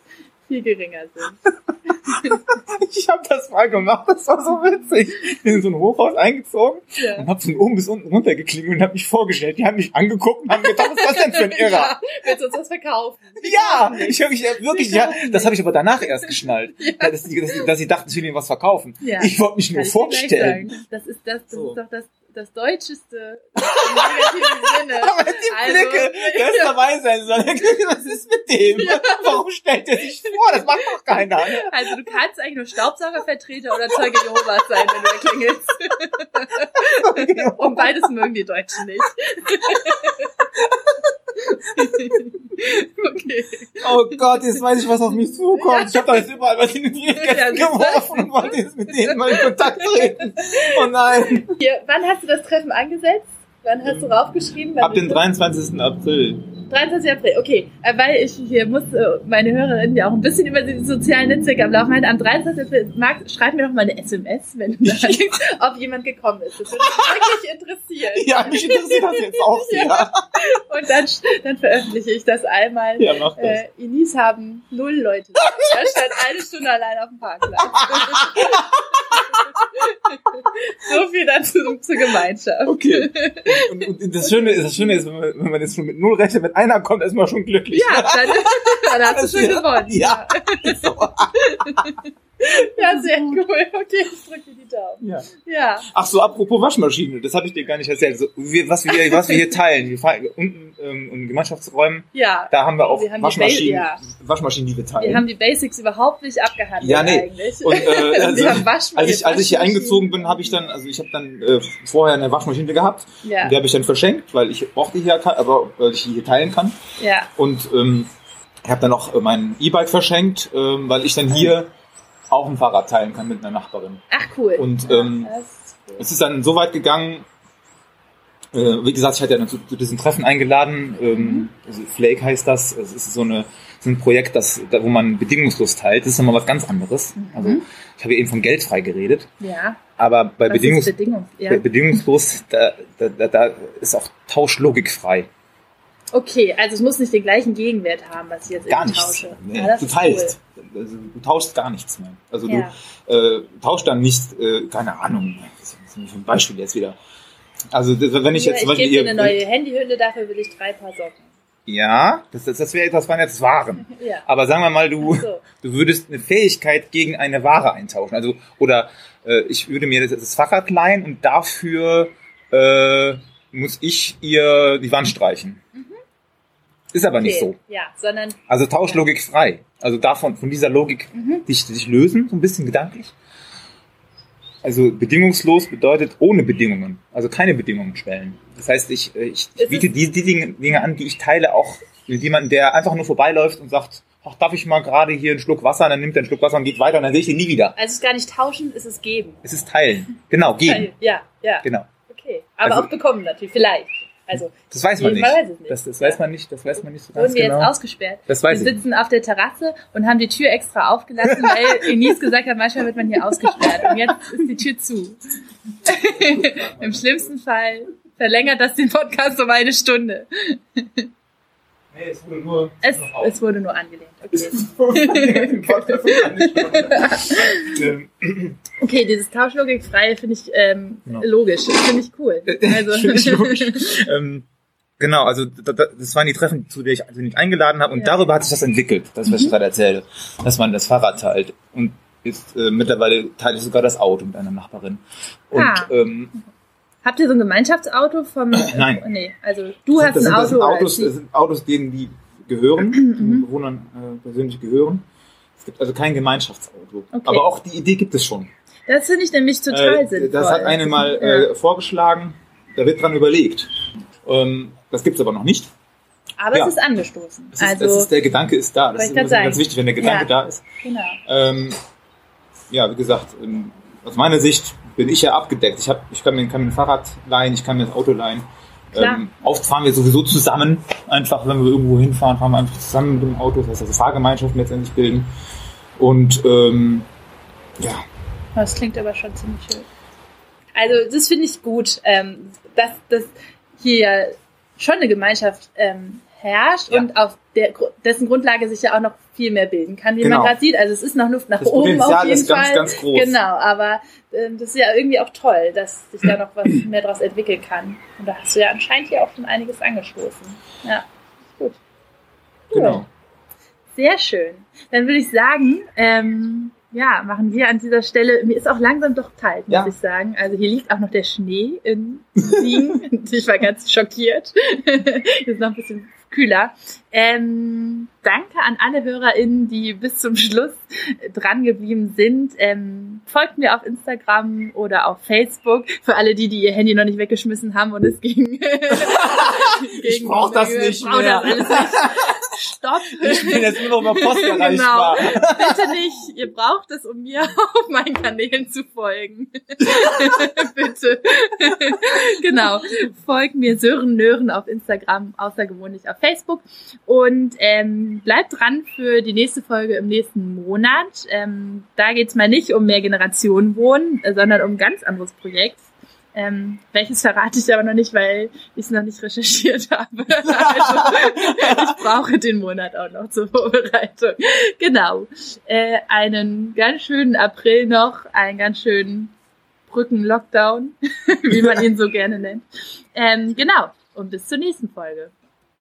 viel geringer sind. Ich habe das mal gemacht, das war so witzig. Ich bin in so ein Hochhaus eingezogen ja. und habe von oben bis unten runtergeklingelt und habe mich vorgestellt. Die haben mich angeguckt und haben gedacht, was ist das denn für ein Irrer? Ja, willst du uns das verkaufen? Ja, ich habe mich wirklich, ja, das habe ich aber danach erst geschnallt, ja. dass, die, dass, dass sie dachten, ich will ihnen was verkaufen. Ja. Ich wollte mich nur vorstellen. Das ist das, das so. ist doch das das Deutscheste im negativen Sinne. Aber die also, Blicke, der ist dabei sein soll. Was ist mit dem? Ja. Warum stellt er sich vor? Das macht doch keiner. Also du kannst eigentlich nur Staubsaugervertreter oder Zeuge Jehovas sein, wenn du klingelst. Und beides mögen die Deutschen nicht. okay. Oh Gott, jetzt weiß ich, was auf mich zukommt. Ich habe da jetzt überall was in die Briefkästen ja, geworfen und wollte jetzt mit denen mal in Kontakt treten. Oh nein. Hier, wann hast du das Treffen angesetzt? Wann hast du raufgeschrieben? Ab dem 23. April. 23. April, okay. Äh, weil ich hier muss äh, meine Hörerinnen ja auch ein bisschen über die sozialen Netzwerke am Laufen halten. Am 23. April, Marc, schreib mir doch mal eine SMS, wenn du da ob jemand gekommen ist. Das würde mich wirklich interessieren. Ja, mich interessiert das jetzt auch sehr. Ja. Und dann, dann veröffentliche ich das einmal. Ja, mach das. Äh, Inis haben null Leute. Er stand eine Stunde allein auf dem Parkplatz. so viel dazu zur Gemeinschaft. Okay. Und, und, und, das Schöne ist, das Schöne ist, wenn man, wenn man jetzt schon mit null rechnet, mit einer kommt, ist man schon glücklich. Ja, dann, dann hast du schon gewonnen. Ja. So. Ja, sehr cool. Okay, ich drücke die Daumen. Ja. ja. Ach so, apropos Waschmaschine, das habe ich dir gar nicht erzählt. So, wir, was, wir, was wir hier teilen, wir fahren unten ähm, in Gemeinschaftsräumen, ja. da haben wir auch wir haben Waschmaschinen, die ja. Waschmaschinen, die wir teilen. Wir haben die Basics überhaupt nicht abgehandelt ja, nee. eigentlich. Und, äh, also, als, ich, als ich hier eingezogen bin, habe ich dann, also ich habe dann äh, vorher eine Waschmaschine gehabt, ja. die habe ich dann verschenkt, weil ich brauchte hier, aber weil ich die hier teilen kann. Ja. Und ähm, ich habe dann äh, mein E-Bike verschenkt, ähm, weil ich dann hier auch ein Fahrrad teilen kann mit einer Nachbarin. Ach cool. Und ähm, cool. es ist dann so weit gegangen, äh, wie gesagt, ich hatte ja zu, zu diesem Treffen eingeladen, ähm, mhm. also Flake heißt das, es ist so, eine, so ein Projekt, das, da, wo man bedingungslos teilt, das ist nochmal was ganz anderes. Mhm. Also ich habe eben von geldfrei geredet. Ja. Aber bei, Bedingungs Bedingung? ja. bei bedingungslos, da, da, da ist auch Tauschlogik frei. Okay, also es muss nicht den gleichen Gegenwert haben, was ich jetzt gar nichts. tausche. Nee, ah, du teilst. Cool. Also, du tauschst gar nichts mehr. Also ja. du äh, tauschst dann nicht, äh, keine Ahnung, das ist ein Beispiel jetzt wieder. Also wenn ich jetzt... Ja, ich gebe dir eine neue Handyhülle, dafür will ich drei Paar Socken. Ja, das, das, das wäre das waren jetzt Waren. ja. Aber sagen wir mal, du, so. du würdest eine Fähigkeit gegen eine Ware eintauschen. Also, oder äh, ich würde mir das, das Fahrrad leihen und dafür äh, muss ich ihr die Wand streichen. Mhm. Ist aber okay. nicht so. Ja, sondern. Also Tauschlogik frei. Also davon, von dieser Logik mhm. dich, dich lösen, so ein bisschen gedanklich. Also bedingungslos bedeutet ohne Bedingungen, also keine Bedingungen stellen. Das heißt, ich, äh, ich, ich biete die, die Dinge, Dinge an, die ich teile, auch mit jemandem, der einfach nur vorbeiläuft und sagt, ach, darf ich mal gerade hier einen Schluck Wasser, dann nimmt er einen Schluck Wasser und geht weiter und dann sehe ich ihn nie wieder. Also es ist gar nicht tauschen, es ist geben. Es ist teilen. Genau, geben. Ja, ja. Genau. Okay. Aber also, auch bekommen natürlich, vielleicht. Also, das weiß man nicht. Weiß nicht. Das, das weiß man nicht. Das weiß man nicht so ganz Wurden wir genau. jetzt ausgesperrt? Das weiß wir sitzen auf der Terrasse und haben die Tür extra aufgelassen, weil Enis gesagt hat, manchmal wird man hier ausgesperrt. Und jetzt ist die Tür zu. Im schlimmsten Fall verlängert das den Podcast um eine Stunde. Nee, es wurde nur. Es, es wurde nur angelehnt. Okay. okay, dieses Tauschlogikfreie finde ich ähm, genau. logisch. Finde ich cool. Also. finde ich logisch. ähm, genau, also das waren die Treffen, zu denen ich, zu denen ich eingeladen habe und ja. darüber hat sich das entwickelt, das was ich mhm. gerade erzähle, dass man das Fahrrad teilt und ist äh, mittlerweile teile ich sogar das Auto mit einer Nachbarin. Und ah. ähm, Habt ihr so ein Gemeinschaftsauto vom? Nein. Äh, nee, also du hast das ein Auto. Das sind Autos, das sind Autos, denen die gehören, den mhm. Bewohnern äh, persönlich gehören. Es gibt also kein Gemeinschaftsauto. Okay. Aber auch die Idee gibt es schon. Das finde ich nämlich total äh, sinnvoll. Das hat eine mal äh, vorgeschlagen, da wird dran überlegt. Ähm, das gibt es aber noch nicht. Aber ja. es ist angestoßen. Das ist, also, das ist, der Gedanke ist da. Das ist ganz wichtig, wenn der Gedanke ja. da ist. Genau. Ähm, ja, wie gesagt, ähm, aus meiner Sicht bin ich ja abgedeckt. Ich, hab, ich kann, mir, kann mir ein Fahrrad leihen, ich kann mir das Auto leihen. Ähm, oft fahren wir sowieso zusammen. Einfach, wenn wir irgendwo hinfahren, fahren wir einfach zusammen mit dem Auto. Das heißt, also Fahrgemeinschaften letztendlich bilden. Und ähm, ja. Das klingt aber schon ziemlich schön. Also das finde ich gut, ähm, dass, dass hier schon eine Gemeinschaft ähm, herrscht ja. und auf der, dessen Grundlage sich ja auch noch viel mehr bilden kann, wie genau. man gerade sieht. Also es ist noch Luft nach das oben Potenzial auf jeden ist ganz, Fall. Ganz, groß. Genau, aber äh, das ist ja irgendwie auch toll, dass sich da noch was mehr daraus entwickeln kann. Und da hast du ja anscheinend hier auch schon einiges angestoßen. Ja, gut. Cool. Genau. Sehr schön. Dann würde ich sagen, ähm, ja, machen wir an dieser Stelle. Mir ist auch langsam doch kalt, muss ja. ich sagen. Also hier liegt auch noch der Schnee in Siegen. ich war ganz schockiert. ist noch ein bisschen kühler. Ähm, danke an alle HörerInnen, die bis zum Schluss dran geblieben sind. Ähm, folgt mir auf Instagram oder auf Facebook. Für alle die, die ihr Handy noch nicht weggeschmissen haben und es ging. ich brauch das nicht mehr. Das nicht. Stopp. Ich bin jetzt nur noch über Post erreichbar. Genau. Bitte nicht. Ihr braucht es, um mir auf meinen Kanälen zu folgen. Bitte. genau. Folgt mir Sören Nören auf Instagram, außergewöhnlich auf Facebook. Und ähm, bleibt dran für die nächste Folge im nächsten Monat. Ähm, da geht's mal nicht um mehr Generationen wohnen, sondern um ein ganz anderes Projekt. Ähm, welches verrate ich aber noch nicht, weil ich es noch nicht recherchiert habe. Also, ich brauche den Monat auch noch zur Vorbereitung. Genau. Äh, einen ganz schönen April noch, einen ganz schönen Brücken-Lockdown, wie man ihn so gerne nennt. Ähm, genau. Und bis zur nächsten Folge.